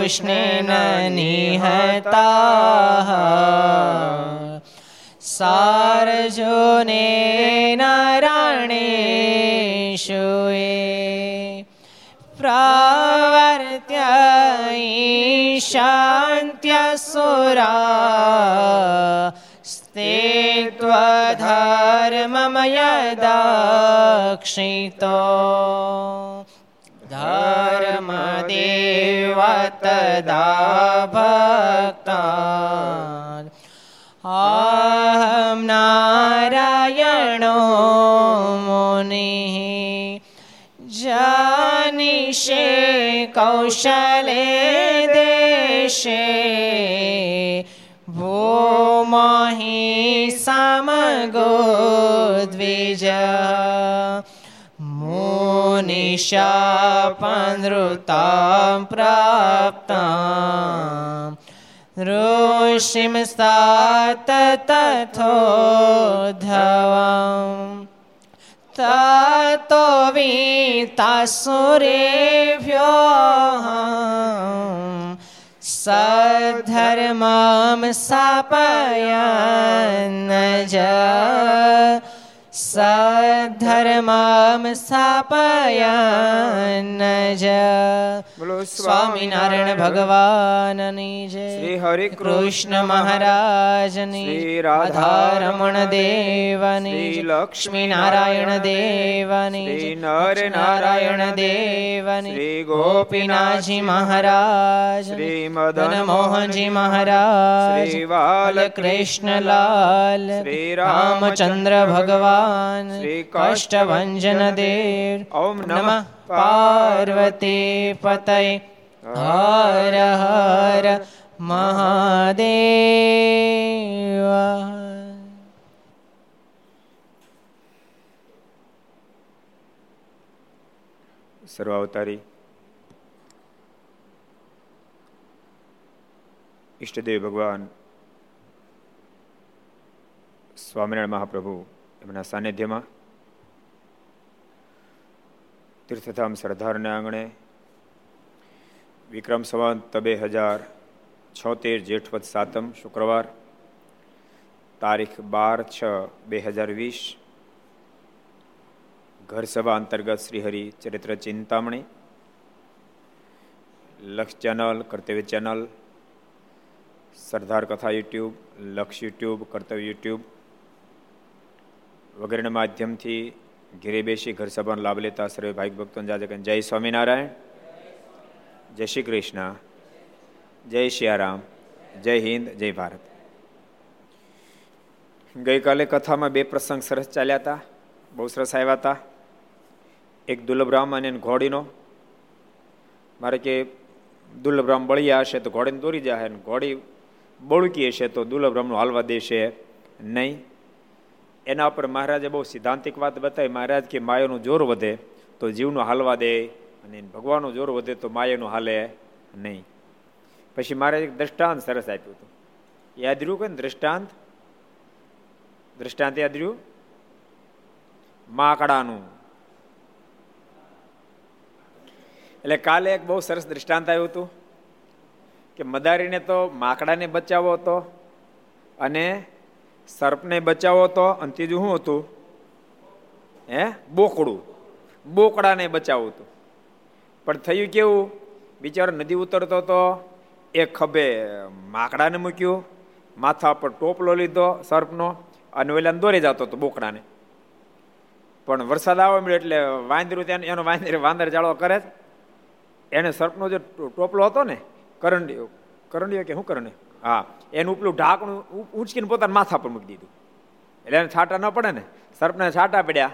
तूष्णेन निहताः सार्जुने नारायणेषु ये प्रवर्त्य ईशान्त्यसुरा स्ते त्वधर्ममयदाक्षितो धर्मदेव तदा भक्ता अहं नारायणो मुनिः जानिषे कौशले देशे भूमहि समगो द्विज मुनिशापनृतां प्राप्ता ऋषिं सात तथोधवम् ततो वीतासुरेभ्यो सधर्मं स्थापयन् ज સધર્મમ સ્થાપયન જ બોલો સ્વામિનારાયણ ભગવાનની જય શ્રી હરિ કૃષ્ણ મહારાજની શ્રી રાધા રાધારમણ દેવની શ્રી. લક્ષ્મી નારાયણ દેવની. શ્રી નર નારાયણ દેવની શ્રી ગોપીનાથજી મહારાજ શ્રી મદન મોહનજી મહારાજ શ્રી બાલ કૃષ્ણલાલ શ્રી રામચંદ્ર ભગવાન શ્રી કષ્ટભંજન દેવ ઓમ નમઃ પાર્વતી પતય હર હર મહાદેવ સર્વાવતારી ઈષ્ટદેવ ભગવાન સ્વામિનારાયણ મહાપ્રભુ એમના સાનિધ્યમાં તીર્થધામ સરદારના આંગણે વિક્રમ સંવંત બે હજાર છોતેર જેઠવત સાતમ શુક્રવાર તારીખ બાર છ બે હજાર વીસ ઘર સભા અંતર્ગત શ્રીહરિ ચરિત્ર ચિંતામણી લક્ષ ચેનલ, કર્તવ્ય ચેનલ, સરદાર કથા યુટ્યુબ, લક્ષ યુટ્યુબ, કર્તવ્ય યુટ્યુબ વગેરેના માધ્યમથી ઘેરે બેસી ઘર સભાનો લાભ લેતા સર્વે ભાઈ ભક્તો જાજક જય સ્વામિનારાયણ, જય શ્રી કૃષ્ણ, જય સિયારામ જય હિન્દ, જય ભારત. ગઈકાલે કથામાં બે પ્રસંગ સરસ ચાલ્યા હતા, બહુ સરસ આવ્યા હતા. એક દુર્લભરામ અને ઘોડીનો. મારે કે દુર્લભરામ બળિયા હશે તો ઘોડીને દોરી જાય ને ઘોડી બળકી હશે તો દુર્લભરામનું હાલવા દેશે નહીં. એના ઉપર મહારાજે બહુ સિદ્ધાંતિક વાત બતાવી, મહારાજ કે માયાનું જોર વધે તો જીવનું હાલવા દે અને ભગવાનનું જોર વધે તો માયાનું હાલે નહીં. પછી મારે એક દ્રષ્ટાંત સરસ આપ્યું હતું. યાદ રહ્યું કે દ્રષ્ટાંત? દ્રષ્ટાંત યાદ રહ્યું? માકડાનું. એટલે કાલે એક બહુ સરસ દ્રષ્ટાંત આવ્યું હતું કે મદારીને તો માકડાને બચાવો હતો અને સર્પને બચાવો હતો અને ત્રીજું શું હતું? હે? બોકડું. બોકડાને બચાવવું હતું પણ થયું કેવું? બિચારો નદી ઉતરતો હતો એક ખભે માકડાને મૂક્યું, માથા પર ટોપલો લીધો સર્પનો, અને ઓલા દોરી જતો હતો બોકડાને. પણ વરસાદ આવવા મળ્યો એટલે વાંદરું ત્યાં એનો વાંદર વાંદર જાળો કરે એને સર્પનો જે ટોપલો હતો ને કરંડીઓ કરંડીઓ કે શું કરંડી હા, એનું ઉપલું ઢાંકણું ઊંચકીને પોતાના માથા પર મૂકી દીધું. એટલે એને છાંટા ન પડે ને, સર્પને છાંટા પડ્યા.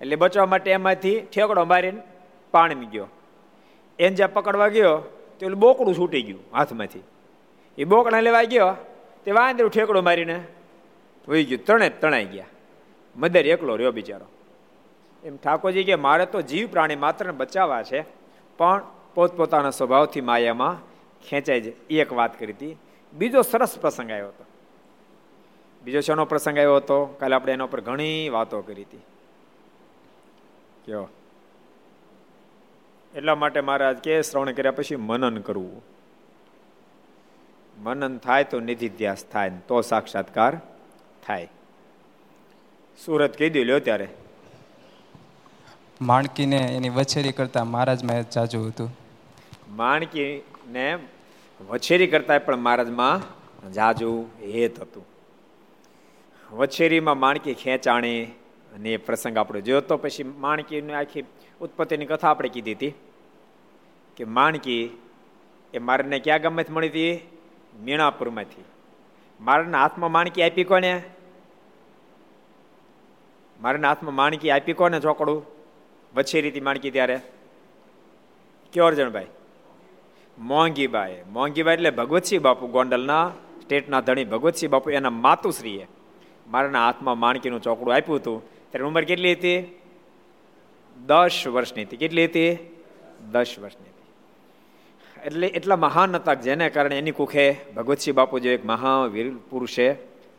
એટલે બચવા માટે એમાંથી ઠેકડો મારીને પાણી ગયો એને જ્યાં પકડવા ગયો, તો પેલું બોકડું છૂટી ગયું હાથમાંથી. એ બોકડા લેવા ગયો, તે વાંદરું ઠેકડો મારીને વહી ગયું, ત્રણે તણાઈ ગયા. મદર એકલો રહ્યો બિચારો. એમ ઠાકોરજી કે, મારે તો જીવ પ્રાણી માત્રને બચાવવા છે, પણ પોતપોતાના સ્વભાવથી માયામાં ખેંચાય છે એક વાત કરી હતી. બીજો સરસ પ્રસંગ આવ્યો હતો. બીજો શેનો પ્રસંગ આવ્યો હતો? કાલે આપણે એના ઉપર ઘણી વાતો કરી હતી. કયો? એટલા માટે મહારાજ કે શ્રવણ કર્યા પછી મનન કરવું. મનન થાય તો નિધિધ્યાસ થાય તો સાક્ષાત્કાર થાય. સુરત કહી દે લ્યો ત્યારે. માણકીને એની વછેરી કરતા મહારાજમાં જાજુ હતું. માણકીને વછેરી કરતા પણ મહારાજમાં જાજુ હેત હતું. વછેરીમાં માણકી ખેંચાણી અને એ પ્રસંગ આપણે જોયો તો પછી માણકીની આખી ઉત્પત્તિની કથા આપણે કીધી હતી કે માણકી એ મારને ક્યાં ગામમાંથી મળી હતી? મીણાપુરમાંથી. મારના હાથમાં માણકી આપી કોને? મારના હાથમાં માણકી આપી કોને ચોકડું વછેરીથી માણકી ત્યારે? કયો અર્જણભાઈ મોંઘીબાઈ મોંઘીબાઈ એટલે ભગવતસિંહ બાપુ ગોંડલના, સ્ટેટના ધણી ભગવતસિંહ બાપુ, એના માતુશ્રીએ મારાના હાથમાં માણકીનું ચોકડું આપ્યું હતું. ત્યારે ઉંમર કેટલી હતી? દસ વર્ષની હતી. કેટલી હતી? દસ વર્ષની હતી. એટલે એટલા મહાન હતા જેને કારણે એની કુખે ભગવતસિંહ બાપુ જે એક મહાવીર પુરુષે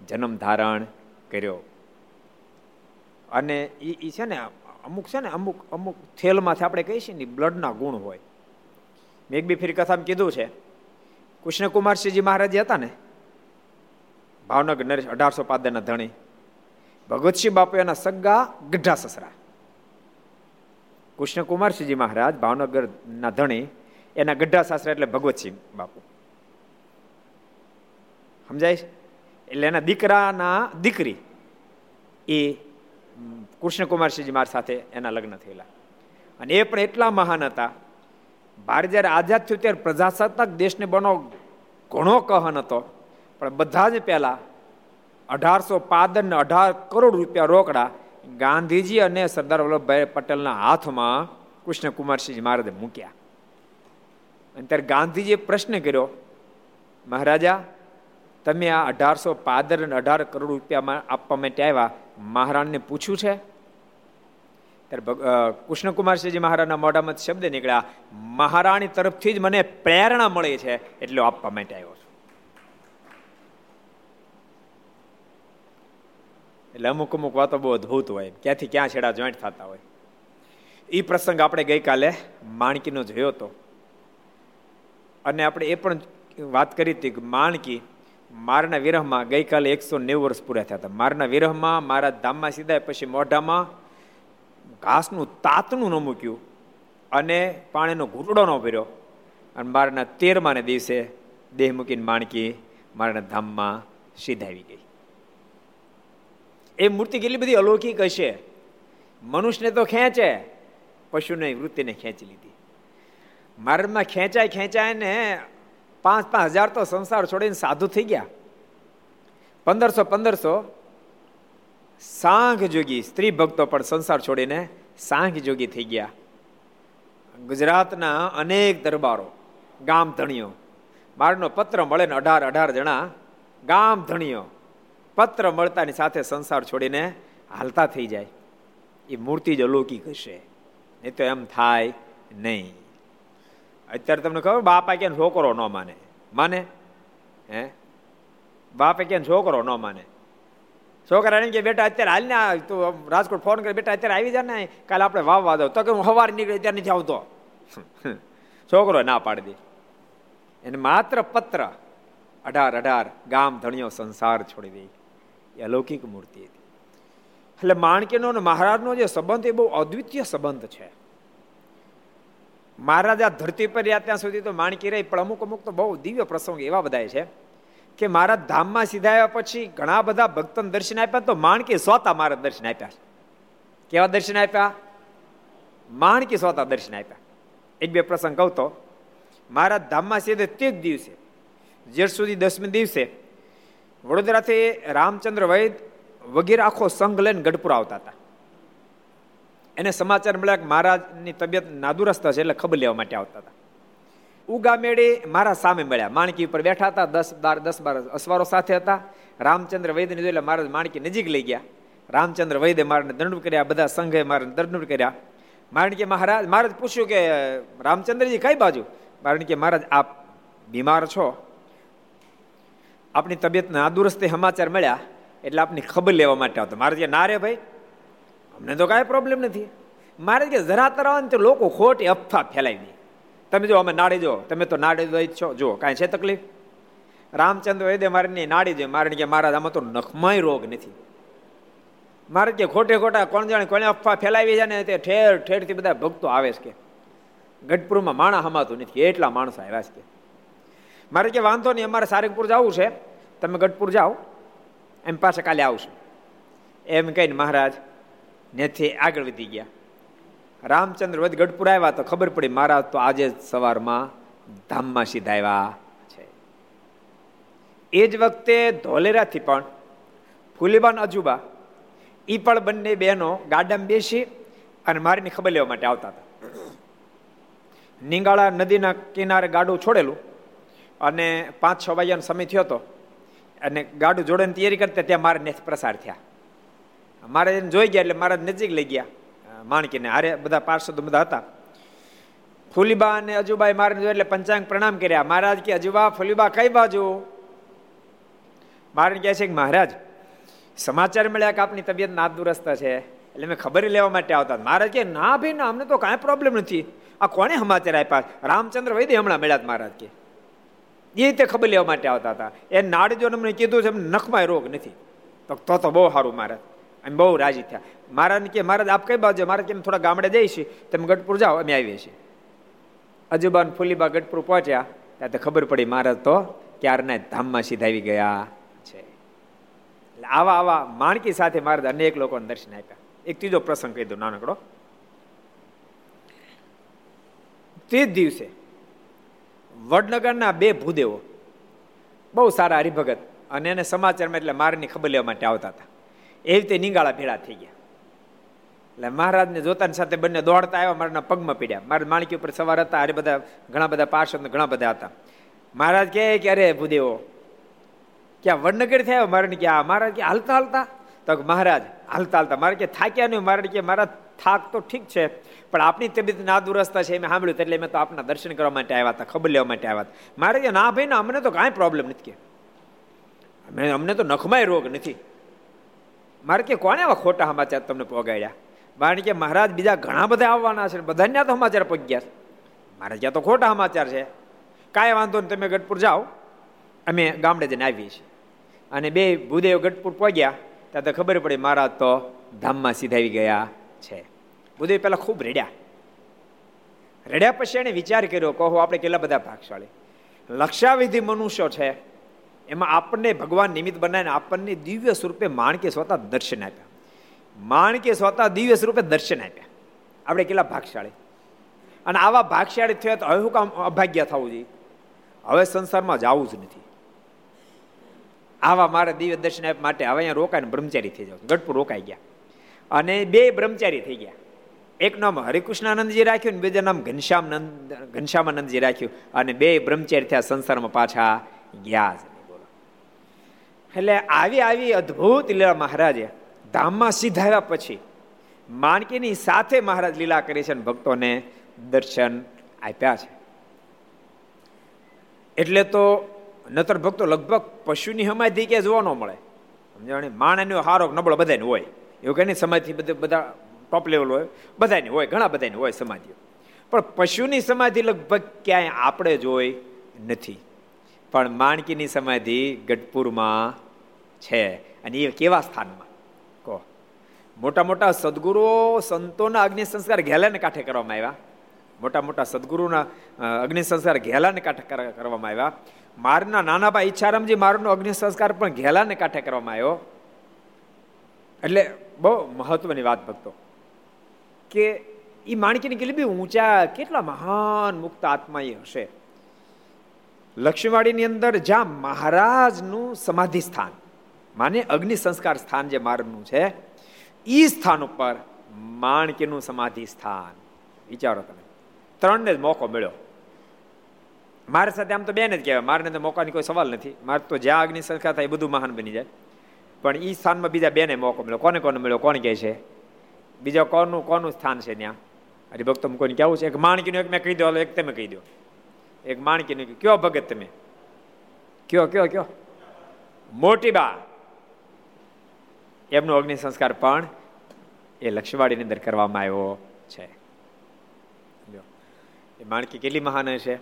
જન્મ ધારણ કર્યો. અને એ છે ને, અમુક છે ને, અમુક અમુક થેલમાંથી આપણે કહીએ ને બ્લડના ગુણ હોય. મેં એક બી ફેરી કથામાં કીધું છે. કૃષ્ણકુમારસિંહજી મહારાજ હતા ને? ભાવનગર નરેશ અઢારસો પાદના ધણી. ભગવતસિંહ બાપુ એના સગા ગઢા સસરા. કૃષ્ણકુમારસિંહજી મહારાજ, ભાવનગરના ધણી, એના ગઢા સાસરા એટલે ભગવતસિંહ બાપુ. સમજાય એટલે એના દીકરાના દીકરી એ કૃષ્ણકુમારસિંહજી મારા સાથે એના લગ્ન થયેલા. અને એ પણ એટલા મહાન હતા ભારત જ્યારે આઝાદ થયું ત્યારે પ્રજાસત્તાક દેશને બનો ઘણો કહન હતો. પણ બધા જ પહેલા અઢારસો પાદન ને અઢાર કરોડ રૂપિયા રોકડા ગાંધીજી અને સરદાર વલ્લભભાઈ પટેલના હાથમાં કૃષ્ણકુમારસિંહ મહારાજે મૂક્યા. અને ત્યારે ગાંધીજીએ પ્રશ્ન કર્યો, મહારાજા, તમે આ અઢારસો પાદર અને અઢાર કરોડ રૂપિયામાં આપવા માટે આવ્યા? મહારાણને પૂછ્યું છે? ત્યારે કૃષ્ણકુમારસિંહજી મહારાજના મોઢામાં શબ્દ નીકળ્યા, મહારાણી તરફથી જ મને પ્રેરણા મળી છે એટલે આપવા માટે આવ્યો છું. એટલે અમુક અમુક વાતો બહુ અદભુત હોય. ક્યાંથી ક્યાં છેડા જોઈન્ટ થતા હોય. એ પ્રસંગ આપણે ગઈકાલે માણકીનો જોયો હતો અને આપણે એ પણ વાત કરી હતી કે માણકી મારના વિરહમાં ગઈકાલે એકસો નેવું વર્ષ પૂરા થયા હતા. મારના વિરહમાં મારા ધામમાં સીધા પછી મોઢામાં ઘાસનું તાતનું ન મૂક્યું અને પાણીનો ઘૂંટડો ન ભર્યો. અને મારાના તેરમાને દિવસે દેહ મૂકીને માણકી મારના ધામમાં સીધાવી ગઈ. એ મૂર્તિ કેટલી બધી અલૌકિક હશે? મનુષ્યને તો ખેંચે, પશુને, વૃત્તિને ખેંચી લીધી. મારમાં ખેંચાય ખેંચાય ને પાંચ પાંચ હજાર તો સંસાર છોડીને સાધુ થઈ ગયા. પંદરસો પંદરસો સાંઘ જોગી, સ્ત્રી ભક્તો પણ સંસાર છોડીને સાંઘ જોગી થઈ ગયા. ગુજરાતના અનેક દરબારો ગામ ધણીઓ મારનો પત્ર મળે ને અઢાર અઢાર જણા ગામ ધણીઓ પત્ર મળતાની સાથે સંસાર છોડીને હાલતા થઈ જાય. એ મૂર્તિ જ અલૌકિક હશે. નહીં તો એમ થાય નહીં. અત્યારે તમને ખબર, બાપા કે છોકરો ન માને. માને? હે? બાપે કે છોકરો ન માને. છોકરા કે, બેટા, અત્યારે હાલ ને તું રાજકોટ ફોન કરે, બેટા, અત્યારે આવી જાય ને, કાલે આપણે વાવવા દો. તો કે, હું સવારે નીકળે ત્યાં નથી આવતો. છોકરો ના પાડી દે. એને માત્ર પત્ર, અઢાર અઢાર, ગામ, ધણીઓ, સંસાર છોડી દે. એ અલૌકિક મૂર્તિ હતી. એટલે માણકીનો અને મહારાજનો જે સંબંધ એ બહુ અદ્વિતીય સંબંધ છે. મહારાજ આ ધરતી પર રહ્યા ત્યાં સુધી તો માણકી રહી, પણ અમુક અમુક તો બહુ દિવ્ય પ્રસંગ એવા બધાય છે. કે મારા ધામમાં સીધા આવ્યા પછી ઘણા બધા ભક્તોને દર્શન આપ્યા તો માણકી સ્વતા મારા દર્શન આપ્યા. કેવા દર્શન આપ્યા? માણકી સ્વતા દર્શન આપ્યા. એક બે પ્રસંગ કહું તો, મારા ધામમાં સીધે તે જ દિવસે, જેઠ સુધી દસમી દિવસે, વડોદરાથી રામચંદ્ર વૈદ વગેરે આખો સંઘ લઈને ગઢપુર આવતા હતા. એને સમાચાર મળ્યા કે મહારાજની તબિયત નાદુરસ્ત છે એટલે ખબર લેવા માટે આવતા હતા. ઉગા મેળી મારા સામે મળ્યા. માણકી ઉપર બેઠા હતા, દસ બાર દસ બાર અસવારો સાથે હતા. રામચંદ્ર વૈદ્યને જોઈ મહારાજ માણકી નજીક લઈ ગયા. રામચંદ્ર વૈદ્ય મારને દંડ કર્યા, બધા સંઘે મારે દંડ કર્યા. માણકી મહારાજ મહારાજ પૂછ્યું કે, રામચંદ્રજી, કઈ બાજુ? મારણ મહારાજ, આપ બીમાર છો. આપણી તબિયતના નાદુરસ્તે સમાચાર મળ્યા. એટલે આપની ખબર લેવા માટે આવતો. મારે કે, ના રે ભાઈ, અમને તો કાંઈ પ્રોબ્લેમ નથી. મારે કે, જરા તરા તો લોકો ખોટી અફવા ફેલાવી દે. તમે જો અમે નાડી જો, તમે તો નાડી દો છો જો, કાંઈ છે તકલીફ? રામચંદ્ર વૈદ્ય મારે નાડી જોઈએ મારે કે મહારાજ આમાં તો નખમાય રોગ નથી. મારે કે ખોટે ખોટા કોણ જાણે કોને અફવા ફેલાવી છે ને તે ઠેર ઠેરથી બધા ભક્તો આવે છે કે. ગઢપુરમાં માણા હમાતું નથી. એટલા માણસો આવ્યા છે કે. મારે કે વાંધો નહીં, અમારે સારંગપુર જવું છે. તમે ગઢપુર જાઓ. એમ પાછા કાલે આવશું. એમ કહીને મહારાજ નેથી આગળ વધી ગયા. રામચંદ્ર વધ ગઢપુર આવ્યા તો ખબર પડી મહારાજ તો આજે સવારમાં ધામમાં સીધા આવ્યા છે. એ જ વખતે ધોલેરાથી પણ ફુલીબાન અજુબા એ પણ બંને બહેનો ગાડામાં બેસી અને મારીની ખબર લેવા માટે આવતા હતા. નિંગાળા નદીના કિનારે ગાડું છોડેલું અને પાંચ છ વાગ્યાનો સમય થયો હતો અને ગાડું જોડવાની તૈયારી કરતા ત્યાં મારે નેથ પ્રસાર થયા. મારે જોઈ ગયા એટલે મારા નજીક લઈ ગયા. માણકીને. આરે બધા પાર્ષદો બધા હતા. ફૂલીબા અને અજુબાઈ મારે એટલે પંચાંગ પ્રણામ કર્યા. મહારાજ કે, અજુબા, ફૂલીબા, કઈ બાજુ? મારે કહે છે કે, મહારાજ, સમાચાર મળ્યા કે આપની તબિયત નાદુરસ્ત છે? એટલે મેં ખબર લેવા માટે આવતા મહારાજ કે, ના ભાઈ, ના, અમને તો કાંઈ પ્રોબ્લેમ નથી. આ કોને સમાચાર આપ્યા? રામચંદ્ર વૈદ્ય હમણાં મળ્યા મહારાજ કે. એ રીતે ખબર લેવા માટે આવતા હતા. એ નાડજો અમને કીધું છે એમ નખમાં રોગ નથી. તો તો બહુ સારું, મહારાજ. એમ બહુ રાજી થયા. મહારાજ કે મહારાજ આપ કઈ બાજુ? મહારાજ કેમ થોડા ગામડે જઈશું તમે ગઢપુર જાઓ. અમે આવીએ છીએ. અજુબાન ફુલીબા ગઢપુર પહોંચ્યા. ત્યાં તો ખબર પડી મહારાજ તો ક્યારના ધામમાં સીધા આવી ગયા છે. એટલે આવા આવા માણકી સાથે મહારાજ અનેક લોકોને દર્શન આપ્યા. એક ત્રીજો પ્રસંગ કહી દો નાનકડો. તે જ દિવસે વડનગરના બે ભૂદેવો, બહુ સારા હરિભગત, અને એને સમાચારમાં એટલે મારની ખબર લેવા માટે આવતા હતા. એ રીતે નિંગાળા ભેળા થઈ ગયા. એટલે મહારાજને જોતાની સાથે બંને દોડતા આવ્યા, મારાના પગમાં પીડ્યા. મારા માણકી ઉપર સવાર હતા અરે બધા, ઘણા બધા પાર્ષદ ઘણા બધા હતા. મહારાજ કહે કે, અરે ભૂદેવો, ક્યાં વડનગર થયા મારે કે આ મહારાજ કે હાલતા હાલતા. તો મહારાજ, હાલતા હાલતા. મારે કે, થાક્યા નહીં? મારે કે મારા થાક તો ઠીક છે, પણ આપણી તબિયત નાદુરસ્તા છે, મેં સાંભળ્યું એટલે મેં તો આપના દર્શન કરવા માટે આવ્યા હતા, ખબર લેવા માટે આવ્યા હતા. મારે કે ના ભાઈ, ના, અમને તો કાંઈ પ્રોબ્લેમ નથી કે. અમને તો નખમાય રોગ નથી. મારે કે કોને આવા ખોટા સમાચાર તમને પગાડ્યા? મારે કે મહારાજ બીજા ઘણા બધા આવવાના છે બધાને તો સમાચાર પગ્યા મારે ત્યાં તો ખોટા સમાચાર છે. કાંઈ વાંધો નહીં, તમે ગઢપુર જાઓ. અમે ગામડે જઈને આવીએ છીએ. અને બે ભૂદેવ ગઢપુર પહોંચ્યા ત્યાં તો ખબર પડી મહારાજ તો ધામમાં સીધાવી ગયા છે. ભૂદેવ પહેલાં ખૂબ રેડ્યા. રેડ્યા પછી એને વિચાર કર્યો કહો આપણે કેટલા બધા ભાગશાળી. લક્ષાવિધિ મનુષ્યો છે. એમાં આપણને ભગવાન નિમિત્ત બનાવીને આપણને દિવ્ય સ્વરૂપે માણકે સ્વતા દર્શન આપ્યા. માણકે સ્વતા દિવ્ય સ્વરૂપે દર્શન આપ્યા. આપણે કેટલા ભાગશાળી. અને આવા ભાગશાળી થયા તો હવે શું કામ અભાગ્ય થવું જોઈએ. હવે સંસારમાં જવું જ નથી. આવા મારા દિવ્ય દર્શન આપ માટે હવે અહીંયા રોકાઈને બ્રહ્મચારી થઈ જાવ ગઢપુર રોકાઈ ગયા. અને બે બ્રહ્મચારી થઈ ગયા. એક નામ હરિકૃષ્ણાનંદજી રાખ્યું ને બીજા નામ ઘનશ્યામનંદ ઘનશ્યામાનંદજી રાખ્યું. અને બે બ્રહ્મચારી થયા, સંસારમાં પાછા ગયા એટલે આવી આવી અદ્ભુત લીલા મહારાજે ધામમાં સીધાવ્યા પછી માનકીની સાથે મહારાજ લીલા કરી છે અને ભક્તોને દર્શન આપ્યા છે. એટલે તો નતર ભક્તો લગભગ પશુની સમાધિ કે જોવા ન મળે. સમજાણે માણસનો હારો નબળો બધાને હોય. એવું કે નહીં? સમાધિ બધા બધા ટોપ લેવલ હોય. બધાની હોય, ઘણા બધાની હોય સમાધિઓ પણ પશુની સમાધિ લગભગ ક્યાંય આપણે જોઈ નથી. પણ માણકીની સમાધિ ગઢપુરમાં છે. અને એ કેવા સ્થાનમાં? કહો. મોટા મોટા સદગુરુઓ સંતોના અગ્નિ સંસ્કાર ઘેલાને કાંઠે કરવામાં આવ્યા. મોટા મોટા સદગુરુના અગ્નિ સંસ્કાર ઘેલાને કાંઠે કરવામાં આવ્યા. મારના નાના ભાઈ ઈચ્છારામજી મારનો અગ્નિ સંસ્કાર પણ ઘેલાને કાંઠે કરવામાં આવ્યો. એટલે બહુ મહત્વની વાત ભક્તો. કે એ માણકીની કેટલી બી ઊંચા, કેટલા મહાન મુક્ત આત્મા એ હશે. લક્ષ્મીવાડીની અંદર જ્યાં મહારાજનું સમાધિ સ્થાન માને અગ્નિ સંસ્કાર સ્થાન જે મારનું છે એ સ્થાન ઉપર માણકીનું સમાધિ સ્થાન વિચારો તમે. ત્રણને જ મોકો મળ્યો. મારી સાથે આમ તો બેન જ કહેવાય. મારે તો મોકાની કોઈ સવાલ નથી. મારે તો જ્યાં અગ્નિ સંસ્કાર થાય એ બધું મહાન બની જાય. પણ એ સ્થાનમાં બીજા બેને મોકો મળ્યો. કોને કોને મળ્યો? કોણ કહે છે? બીજા કોનું કોનું સ્થાન છે ત્યાં? હરિભક્તો કોઈને કહેવું છે? એક માણકીનું એક મેં કહી દો એક તમે કહી દો. એક માણકીનું કયો ભગત તમે? કયો કયો કયો. મોટી બા. એમનો અગ્નિ સંસ્કાર પણ એ લક્ષ્મીવાડીની અંદર કરવામાં આવ્યો છે. એ માણકી કેટલી મહાન છે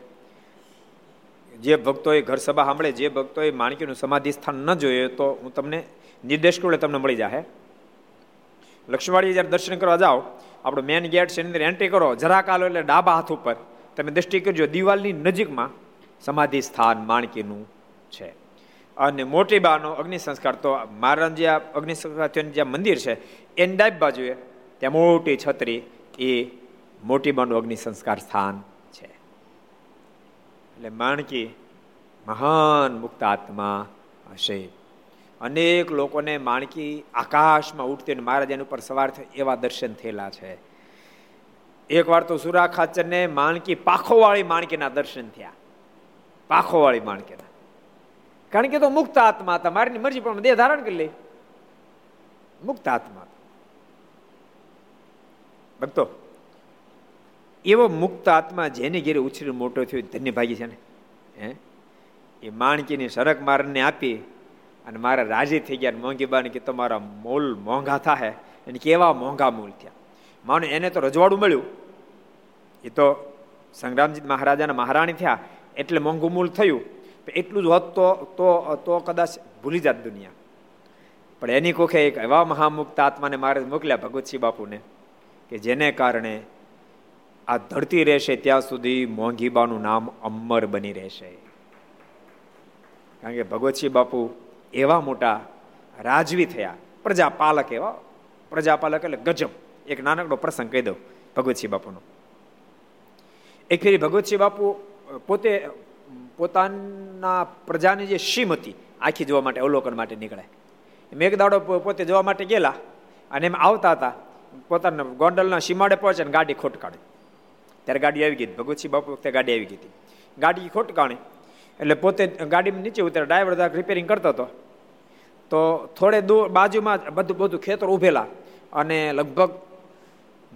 જે ભક્તોએ ઘર સભા સાંભળે, જે ભક્તોએ માણકીનું સમાધિ સ્થાન ન જોઈએ તો હું તમને નિર્દેશ કરું તમને મળી જાય લક્ષ્મીવાડી જ્યારે દર્શન કરવા જાઓ, આપણો મેન ગેટ છે એની અંદર એન્ટ્રી કરો જરા કાલો એટલે ડાબા હાથ ઉપર. તમે દ્રષ્ટિ કરજો, દિવાલની નજીકમાં સમાધિ સ્થાન માણકીનું છે. અને મોટી બાનો અગ્નિ સંસ્કાર, તો મારા જે અગ્નિ સંસ્કાર જે મંદિર છે, એની ડાબ બાજુએ ત્યાં મોટી છત્રી, એ મોટી બાનું અગ્નિ સંસ્કાર સ્થાન છે. એટલે માણકી મહાન મુક્ત આત્મા હશે. અનેક લોકોને માણકી આકાશમાં ઉઠતી અને એની ઉપર સવાર થાય એવા દર્શન થયેલા છે. એક વાર તો સુરા ખાચરને માણકી પાખોવાળી માણકીના દર્શન થયા. પાખોવાળી માણકીના. કારણ કે તો મુક્ત આત્મા હતા. મારી મરજી પણ દેહ ધારણ કરી લે. મુક્ત આત્મા ભક્તો, એવો મુક્ત આત્મા જેને ઘેરે ઉછરી મોટો થયો, ધન્ય ભાગી છે ને? હે? એ માણકીની સરક મારને આપી અને મારા રાજી થઈ ગયા મોંઘી બાને કે તમારા મોલ મોંઘા થાય અને કેવા મોંઘા મૂલ થયા? માનો એને તો રજવાડું મળ્યું. એ તો સંગ્રામજી મહારાજાના મહારાણી થયા એટલે મોંઘું મૂલ થયું. એટલું જ હોત તો તો તો કદાચ ભૂલી જાત દુનિયા. પણ એની કોખે એક એવા મહામુક્ત આત્માને મારે મોકલ્યા ભગવતસિંહ બાપુને કે જેને કારણે આ ધરતી રહેશે ત્યાં સુધી મોંઘીબાનું નામ અમર બની રહેશે. કારણ કે ભગવતસિંહ બાપુ એવા મોટા રાજવી થયા. પ્રજાપાલક એવા. પ્રજાપાલક એટલે ગજબ. એક નાનકડો પ્રસંગ કહી દઉં ભગવતસિંહ બાપુનો. એક ફેરી ભગવતસિંહ બાપુ પોતે પોતાના પ્રજાની જે સીમ હતી, આખી જોવા માટે, અવલોકન માટે નીકળે મેઘદાડો પોતે જોવા માટે ગયેલા અને એમ આવતા હતા, પોતાના ગોંડલના સીમાડે પહોંચે ને ગાડી ખોટકાડી. ત્યારે ગાડી આવી ગઈ ભગવતસિંહ બાપુ વખતે ગાડી આવી ગઈ હતી. ગાડી ખોટકાણે, એટલે પોતે ગાડી નીચે ઉતરે ડ્રાઈવર રિપેરિંગ કરતો હતો. તો થોડે દૂર, બાજુમાં બધું બધું ખેતર ઉભેલા અને લગભગ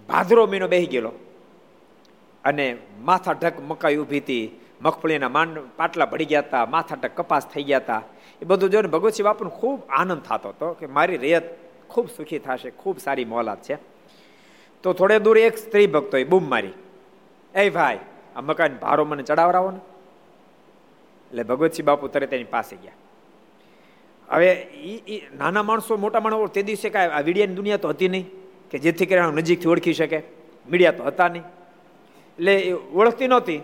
ભાદરો મહિનો બેસી ગયેલો. અને માથા ઢક મકાઈ ઊભી હતી. મગફળીના માંડ પાટલા ભળી ગયા હતા માથા ઢક કપાસ થઈ ગયા હતા. એ બધું જોઈને ભગવતસિંહ બાપુને ખૂબ આનંદ થતો હતો કે મારી રેત ખૂબ સુખી થશે, ખૂબ સારી મોલાત છે. તો થોડે દૂર એક સ્ત્રી ભક્તોએ બૂમ મારી. એ ભાઈ, આ મકાન ભારો મને ચડાવરાવો ને. એટલે ભગવતસિંહ બાપુ તરત એની પાસે ગયા. હવે એ નાના માણસો, મોટા માણસો તે દિવસે કાંઈ આ વિડિયાની દુનિયા તો હતી નહીં કે જેથી કરીને નજીકથી ઓળખી શકે. મીડિયા તો હતા નહીં. એટલે એ ઓળખતી નહોતી.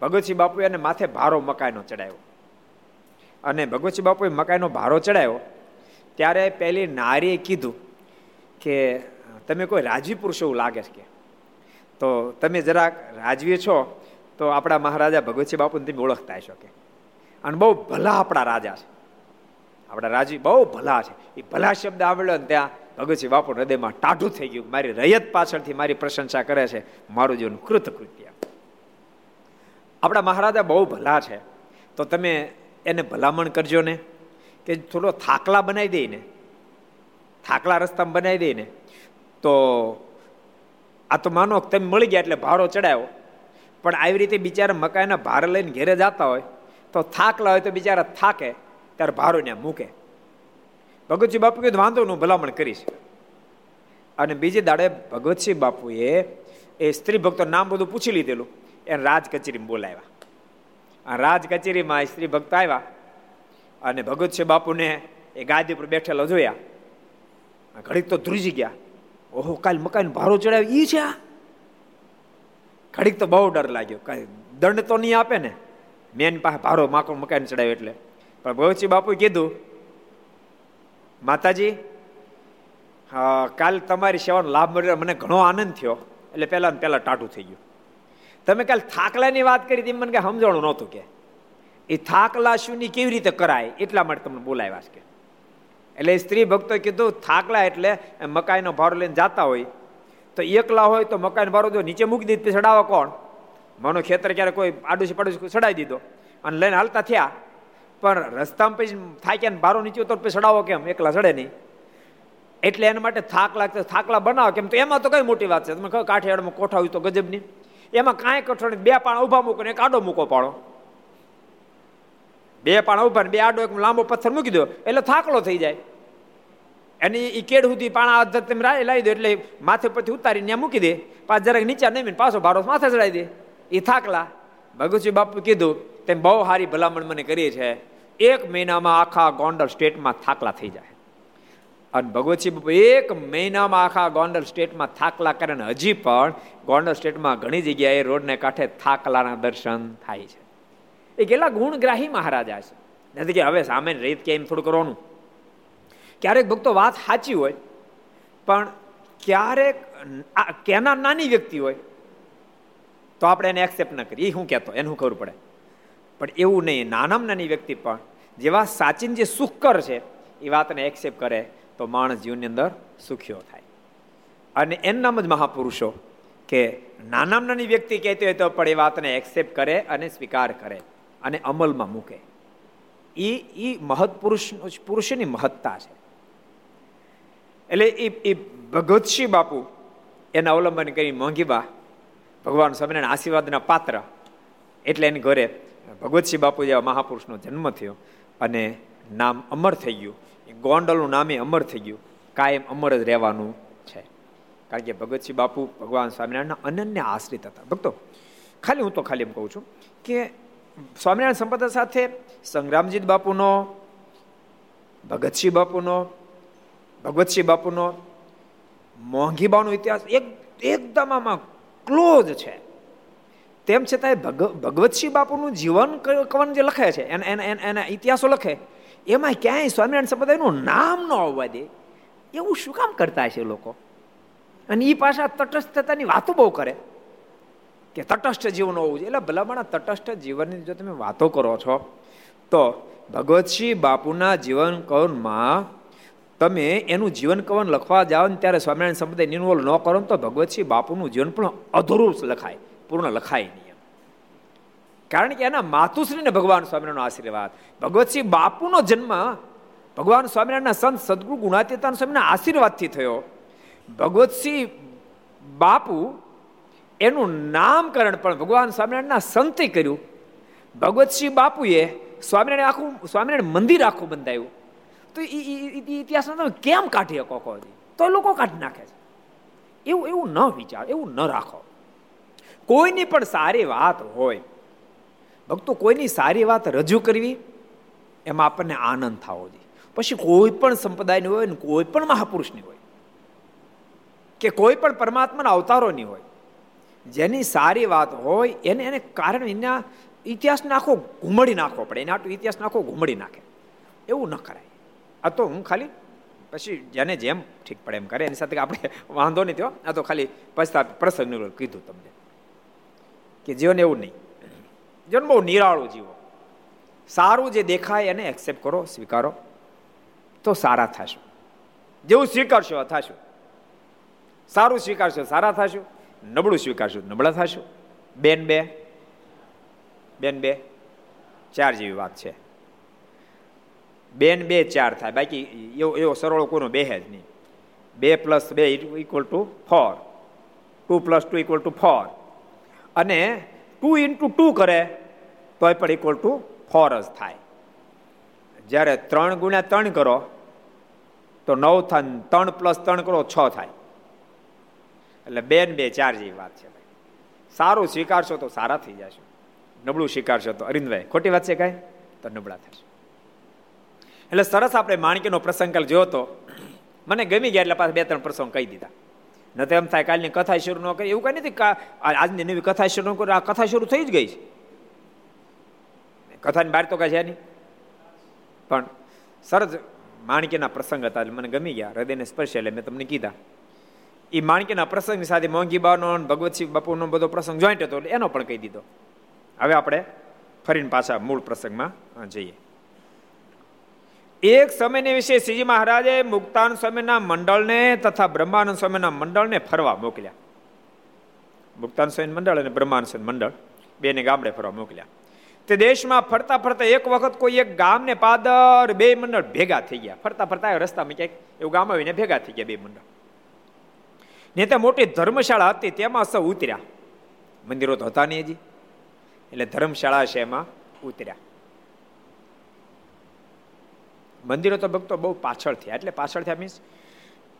ભગવતસિંહ બાપુએ એને માથે ભારો મકાઈનો ચડાવ્યો. અને ભગવતસિંહ બાપુએ મકાઈનો ભારો ચડાવ્યો, ત્યારે પહેલી નારીએ કીધું કે, તમે કોઈ રાજવી પુરુષ એવું લાગે છે કે? તો તમે જરાક રાજવી છો, તો આપણા મહારાજા ભગવતસિંહ બાપુને તમે ઓળખતા હશો કે? અને બહુ ભલા આપણા રાજા છે. આપણા રાજવી બહુ ભલા છે. એ ભલા શબ્દ આવડ્યો ને ત્યાં ભગવતસિંહ બાપુ હૃદયમાં ટાઢું થઈ ગયું. મારી રયત પાછળથી મારી પ્રશંસા કરે છે, મારું જીવન કૃતકૃત્ય. આપણા મહારાજા બહુ ભલા છે. તો તમે એને ભલામણ કરજો ને, કે થોડો થાકલા બનાવી દઈ ને, થાકલા રસ્તામાં બનાવી દઈ ને. તો આ તો માનો તમે મળી ગયા એટલે ભારો ચડાયો. પણ આવી રીતે બિચારા મકાઈના ભાર લઈને ઘેરે જતા હોય, તો થાકલા હોય તો બિચારા થાકે, ત્યારે ભારો ત્યાં મૂકે. ભગવતસિંહ બાપુ કીધું વાંધો હું ભલામણ કરીશ અને બીજે દાડે ભગવતસિંહ બાપુએ એ સ્ત્રી ભક્તો નામ બધું પૂછી લીધેલું. એને રાજ કચેરીમાં બોલાવ્યા. આ રાજ કચેરીમાં સ્ત્રી ભક્ત આવ્યા અને ભગવતસિંહ બાપુને એ ગાદી પર બેઠેલો જોયા. ઘડીક તો ધ્રુજી ગયા. ઓહો, કાલ મકાન ભારો ચડાવ્યો. ઈ છે ઘડીક તો બહુ ડર લાગ્યો. કઈ દંડ તો નહીં આપે ને? મેન પાસે ભારો માકો મકાન ચડાવ્યો એટલે. પણ ભગવતસિંહ બાપુએ કીધું માતાજી કાલ તમારી સેવાનો લાભ મળ્યો, મને ઘણો આનંદ થયો. એટલે પહેલા પહેલા ટાટું થઈ ગયું. તમે કાલ થાકલાની વાત કરી હતી, મને કઈ સમજાણું નહોતું કે. એ થાકલા શુંની કેવી રીતે કરાય, એટલા માટે તમને બોલાવ્યા છે એટલે સ્ત્રી ભક્તોએ કીધું, થાકલા એટલે મકાઈનો ભારો લઈને જતા હોય. તો એકલા હોય તો મકાઈનો ભારો જો નીચે મૂકી દીધી ચડાવો કોણ? માનો ખેતર ક્યારે કોઈ આડુસી પાડોશી ચડાવી દીધો. અને લઈને હાલતા થયા. પણ રસ્તામાં પછી થાય કે ભારો નીચે તો પછી ચડાવો કેમ? એકલા ચડે નહીં. એટલે એના માટે થાક લાગતો થાકલા બનાવો કેમ? તો એમાં તો કઈ મોટી વાત છે? તમે કહો કાઠિયાવાડમાં કોઠા હોય તો ગજબની એમાં કાંઈ કઠોળ બે પાણા ઊભા મૂકો ને એક આડો મૂકો પાડો. બે પાણા ઊભા ને બે આડો એક લાંબો પથ્થર મૂકી દો. એટલે થાકલો થઈ જાય. એની એ કેડ સુધી પાણા તમે લાવી દો એટલે માથે પરથી ઉતારી ત્યાં મૂકી દે. પાછ જરાક નીચે નહીં પાછો ભારો માથે ચડાવી દે. એ થાકલા. ભગવતજી બાપુ કીધું તેમ બહુ સારી ભલામણ મને કરી છે, એક મહિનામાં આખા ગોંડલ સ્ટેટમાં થાકલા થઈ જાય. અને ભગવતસિંહ બાપુ એક મહિનામાં આખા ગોંડલ સ્ટેટમાં થાકલા કરે ને હજી પણ ગોંડલ સ્ટેટમાં ઘણી જગ્યાએ રોડને કાંઠે થાકલાના દર્શન થાય છે. એ કેટલા ગુણગ્રાહી મહારાજા છે. નથી કે હવે સામે રીત કે એમ થોડું કરવાનું. ક્યારેક ભક્તો વાત સાચી હોય, પણ ક્યારેક કેના નાની વ્યક્તિ હોય, તો આપણે એને એક્સેપ્ટ ન કરીએ. એ શું કહેતો? એને શું ખબર પડે? પણ એવું નહીં, નાનામ નાની વ્યક્તિ પણ જેવા સાચીન જે સુખકર છે, એ વાતને એક્સેપ્ટ કરે તો માણસ જીવનની અંદર સુખ્યો થાય. અને એમનામ જ મહાપુરુષો કે નાનામ નાની વ્યક્તિ કહેતી હોય તો પણ એ વાતને એક્સેપ્ટ કરે અને સ્વીકાર કરે અને અમલમાં મૂકે. એ એ મહત્પુરુષ પુરુષની મહત્તા છે. એટલે એ એ ભગતસિંહ બાપુ એના અવલંબન કરી મોંઘીબા ભગવાન સ્વામિનારાયણ આશીર્વાદના પાત્ર એટલે એની ઘરે ભગવતસિંહ બાપુ જેવા મહાપુરુષનો જન્મ થયો અને નામ અમર થઈ ગયું. ગોંડલનું નામે અમર થઈ ગયું. કાયમ અમર જ રહેવાનું છે. કારણ કે ભગતસિંહ બાપુ ભગવાન સ્વામિનારાયણના અનન્ય આશ્રિત હતા. ભક્તો, ખાલી હું તો ખાલી એમ કહું છું કે સ્વામિનારાયણ સંપ્રદાય સાથે સંગ્રામજીત બાપુનો ભગતસિંહ બાપુનો ભગવતસિંહ બાપુનો મોંઘીબાનો ઇતિહાસ એક એકદમ આમાં ક્લોઝ છે. તેમ છતાંય ભગવતસિંહ બાપુનું જીવન કવન જે લખે છે, એના ઇતિહાસો લખે, એમાં ક્યાંય સ્વામિનારાયણ સંપ્રદાયનું નામ ન આવવા દે. એવું શું કામ કરતા છે લોકો? અને એ પાછા તટસ્થતાની વાતો બહુ કરે. કે તટસ્થ જીવન હોવું જોઈએ. એટલે ભલામણા તટસ્થ જીવનની જો તમે વાતો કરો છો, તો ભગવતસિંહ બાપુના જીવન કવનમાં તમે એનું જીવન કવન લખવા જાઓ ને ત્યારે સ્વામિનારાયણ સંપ્રદાય ઇન્વોલ્વ ન કરો તો ભગવતસિંહ બાપુનું જીવન પણ અધૂરું લખાય. પૂર્ણ લખાય નહીં કારણ કે એના માતુશ્રીને ભગવાન સ્વામિનારાયણનો આશીર્વાદ. ભગવતસિંહ બાપુનો જન્મ ભગવાન સ્વામિનારાયણના સંત સદગુરુ ગુણાતીતાન સ્વામીના આશીર્વાદથી થયો. ભગવતસિંહ બાપુ એનું નામકરણ પણ ભગવાન સ્વામિનારાયણના સંતે કર્યું. ભગવતસિંહ બાપુએ સ્વામિનારાયણ આખું, સ્વામિનારાયણ મંદિર આખું બંધાયું. તો એ ઇતિહાસમાં તમે કેમ કાઢી શકો તો લોકો કાઢી નાખે છે. એવું એવું ન વિચાર, એવું ન રાખો. કોઈની પણ સારી વાત હોય, ભક્તો કોઈની સારી વાત રજૂ કરવી, એમાં આપણને આનંદ થવો જોઈએ. પછી કોઈ પણ સંપ્રદાયની હોય ને કોઈ પણ મહાપુરુષની હોય, કે કોઈ પણ પરમાત્માના અવતારોની હોય, જેની સારી વાત હોય, એને એને કારણ એના ઇતિહાસને આખો ઘૂમડી નાખવો પડે, એને આટલું ઇતિહાસને આખો ઘૂમડી નાખે. એવું ન કરાય. આ તો હું ખાલી, પછી જેને જેમ ઠીક પડે એમ કરે, એની સાથે આપણે વાંધો નહીં થયો આ તો ખાલી પછતા પ્રસંગનું કીધું તમને. કે જીવન એવું નહીં. જીવન બહુ નિરાળું જીવો. સારું જે દેખાય એને એક્સેપ્ટ કરો, સ્વીકારો, તો સારા થશો. જેવું સ્વીકારશો થશો. સારું સ્વીકારશો, સારા થશો. નબળું સ્વીકારશો, નબળા થશો. બેન બે. બેન બે. ચાર જેવી વાત છે. બેન બે ચાર થાય. બાકી એવો એવો સરળો કોઈનો બે જ નહીં. બે પ્લસ બે equal to four two plus two equal to four અને ટુ ઇન્ટુ ટુ કરે, તોય પણ ઇક્વલ ટુ ફોર જ થાય. જ્યારે ત્રણ ગુણ્યા ત્રણ કરો, તો નવ થાય ત્રણ પ્લસ ત્રણ કરો, છ થાય. એટલે બે ને બે ચાર જેવી વાત છે ભાઈ. સારું સ્વીકારશો તો સારા થઈ જશો. નબળું સ્વીકારશો તો અરિંદભાઈ, ખોટી વાત છે કાંઈ? તો નબળા થશે. એટલે સરસ આપણે માણકીનો પ્રસંગ કાલ જોયો તો, મને ગમી ગયા એટલે પાછા બે ત્રણ પ્રસંગ કહી દીધા. ન તો એમ થાય કાલની કથા શરૂ ન કરી. એવું કઈ નથી આજની નવી કથા શરૂ ન કરી, આ કથા શરૂ થઈ જ ગઈ છે. કથાની બહાર તો કઈ છે નહીં. પણ સરસ માણકીના પ્રસંગ હતા, એટલે મને ગમી ગયા. હૃદયને સ્પર્શ એટલે મેં તમને કીધા. એ માણકીના પ્રસંગની સાથે મોંઘી બાનો ભગવતસિંહ બાપુનો બધો પ્રસંગ જોઈન્ટ હતો, એટલે એનો પણ કહી દીધો. હવે આપણે ફરીને પાછા મૂળ પ્રસંગમાં જઈએ. એક સમયને વિશે શ્રીજી મહારાજે મુક્તાન સ્વામીના મંડળને તથા બ્રહ્માનંદ સ્વામીના મંડળને ફરવા મોકલ્યા. મુક્તાન સ્વામી મંડળ અને બ્રહ્માનંદ સ્વામી મંડળ બેને ગામડે ફરવા મોકલ્યા. તે દેશમાં ફરતા ફરતા એક વખત કોઈ એક ગામને પાદર બે મંડળ ભેગા થઈ ગયા. ફરતા ફરતા રસ્તામાં ક્યાંક એવું ગામ આવીને ભેગા થઈ ગયા બે મંડળ. ને ત્યાં મોટી ધર્મશાળા હતી, તેમાં સૌ ઉતર્યા. મંદિરો તો હતા નહીં હજી. એટલે ધર્મશાળા છે એમાં ઉતર્યા. મંદિરો તો ભક્તો બહુ પાછળ થયા. એટલે પાછળ થયા મીન્સ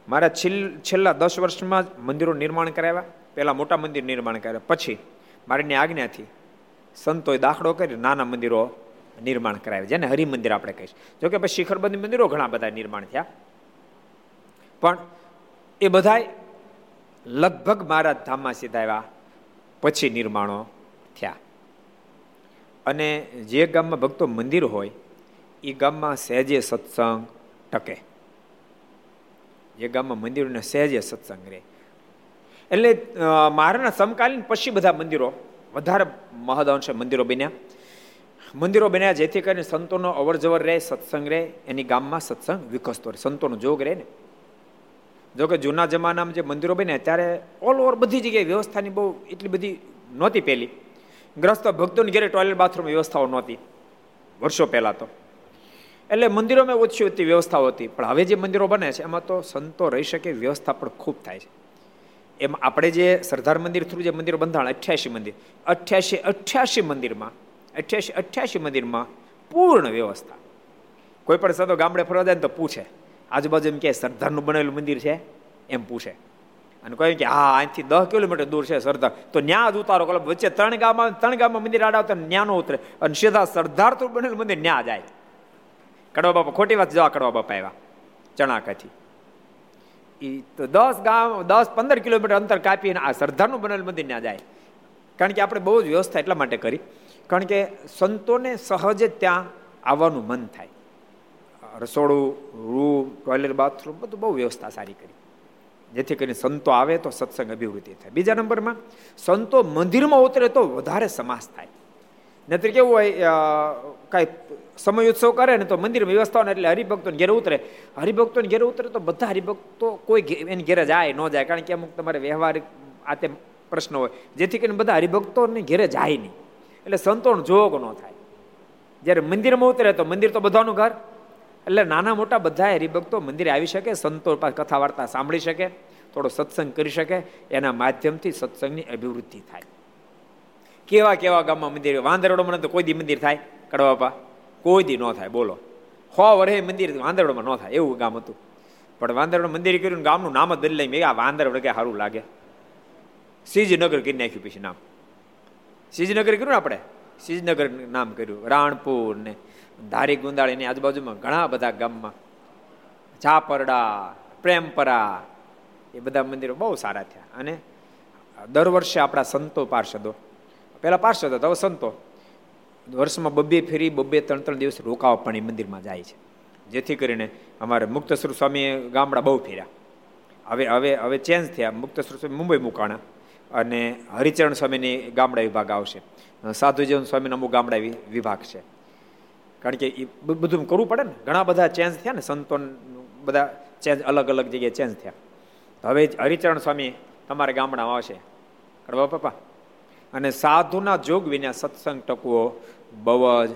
મારા છેલ્લા દસ વર્ષમાં જ મંદિરો નિર્માણ કરાવ્યા. પહેલાં મોટા મંદિર નિર્માણ કર્યા. પછી મારીની આજ્ઞાથી સંતોએ દાખલો કરી નાના મંદિરો નિર્માણ કરાવ્યા. જેને હરિમંદિર આપણે કહીશ. જોકે પછી શિખરબંધ મંદિરો ઘણા બધા નિર્માણ થયા. પણ એ બધા લગભગ મારા ધામમાં સીધા આવ્યા. પછી નિર્માણો થયા. અને જે ગામમાં ભક્તો મંદિર હોય એ ગામમાં સહેજે સત્સંગ ટકે. જે ગામમાં મંદિરોને સહેજે સત્સંગ રહે. એટલે મારાના સમકાલીન પછી બધા મંદિરો, વધારે મહદઅંશે મંદિરો બન્યા. મંદિરો બન્યા જેથી કરીને સંતોનો અવર જવર રહે, સત્સંગ રહે, એની ગામમાં સત્સંગ વિકસતો રહે, સંતોનો જોગ રહે ને. જોકે જૂના જમાનામાં જે મંદિરો બન્યા, ત્યારે ઓલ ઓવર બધી જગ્યાએ વ્યવસ્થાની બહુ એટલી બધી નહોતી પહેલી. ગ્રસ્ત ભક્તોની ઘરે ટોયલેટ બાથરૂમ વ્યવસ્થાઓ નહોતી, વર્ષો પહેલાં તો. એટલે મંદિરોમાં ઓછી હતી વ્યવસ્થા હતી. પણ હવે જે મંદિરો બને છે, એમાં તો સંતો રહી શકે, વ્યવસ્થા પણ ખૂબ થાય છે. એમ આપણે જે સરદાર મંદિર થ્રુ જે મંદિરો બંધાણ, અઠ્યાસી મંદિર, અઠ્યાસી અઠ્યાસી મંદિરમાં, અઠ્યાસી અઠ્યાસી મંદિરમાં પૂર્ણ વ્યવસ્થા. કોઈ પણ સદો ગામડે ફરવા જાય ને તો પૂછે. આજુબાજુ એમ કે સરદારનું બનેલું મંદિર છે? એમ પૂછે. અને કહે કે હા, અહીંથી દસ કિલોમીટર દૂર છે સરદાર. તો ન્યા જ ઉતારો કલબ વચ્ચે ત્રણ ગામમાં ત્રણ ગામમાં મંદિર આડાવતા ન્યાનો ઉતરે. અને સીધા સરદાર તો બનેલું મંદિર ન્યા જાય. કડવા બાપા, ખોટી વાત જવા કડવા બાપા આવ્યા, ચણાકાથી. એ તો દસ ગામ, દસ પંદર કિલોમીટર અંતર કાપીને આ શ્રદ્ધાનું બનેલ મંદિર ત્યાં જાય. કારણ કે આપણે બહુ જ વ્યવસ્થા એટલા માટે કરી. કારણ કે સંતોને સહજ ત્યાં આવવાનું મન થાય. રસોડું, રૂમ ટોયલેટ બાથરૂમ બધું બહુ વ્યવસ્થા સારી કરી. જેથી કરીને સંતો આવે તો સત્સંગ અભિવૃદ્ધિ થાય. બીજા નંબરમાં, સંતો મંદિરમાં ઉતરે તો વધારે સમાસ થાય. નહીતર કેવું હોય કાંઈ સમય ઉત્સવ કરે ને તો મંદિરમાં વ્યવસ્થા એટલે હરિભક્તો ઘેરે ઉતરે. હરિભક્તો ઘેરે ઉતરે તો બધા હરિભક્તો કોઈ એની ઘેરે જાય, ન જાય. કારણ કે અમુક તમારે વ્યવહારિક આ તે પ્રશ્ન હોય. જેથી કરીને બધા હરિભક્તોને ઘેરે જાય નહીં. એટલે સંતોણ જોગ ન થાય. જ્યારે મંદિરમાં ઉતરે તો મંદિર તો બધાનું ઘર. એટલે નાના મોટા બધા હરિભક્તો મંદિરે આવી શકે, સંતો પાસે કથા વાર્તા સાંભળી શકે, થોડો સત્સંગ કરી શકે, એના માધ્યમથી સત્સંગની અભિવૃદ્ધિ થાય. કેવા કેવા ગામમાં મંદિર વાંદરડોમાં તો કોઈ દી મંદિર થાય? કડવાપા કોઈ દી ન થાય, બોલો. હો વરે મંદિર વાંદરડોમાં ન થાય, એવું ગામ હતું. પણ વાંદરડો મંદિર કર્યું ગામનું નામ જ બદલાઈ મેં આ વાંદરડો કે સારું લાગે. સિજનગર કરી નાખ્યું પછી નામ. સિજનગર કર્યું ને આપણે? સિજનગર નામ કર્યું. રાણપુર ને ધારી ગુંદાળ એની આજુબાજુમાં ઘણા બધા ગામમાં. ચાપરડા પ્રેમપરા, એ બધા મંદિરો બહુ સારા થયા. અને દર વર્ષે આપણા સંતો પાર્ષદો પહેલા પાર્ષદ હતા હવે સંતો. વર્ષમાં બબ્બે ફેરી બબ્બે ત્રણ ત્રણ દિવસ રોકાવા પણ એ મંદિરમાં જાય છે. જેથી કરીને અમારે મુક્તસ્વરૂપ સ્વામીએ ગામડા બહુ ફેર્યા. હવે હવે હવે ચેન્જ થયા. મુક્તસ્વરૂપ સ્વામી મુંબઈ મુકાણા અને હરિચરણ સ્વામીની ગામડા વિભાગ આવશે. સાધુજીવન સ્વામીનો અમુક ગામડા વિભાગ છે. કારણ કે એ બધું કરવું પડે ને. ઘણા બધા ચેન્જ થયા ને સંતો બધા ચેન્જ અલગ અલગ જગ્યાએ ચેન્જ થયા. હવે હરિચરણ સ્વામી તમારા ગામડામાં આવશે. કડવા પપ્પા અને સાધુના જોગ વિના સત્સંગ ટકવો બહુ જ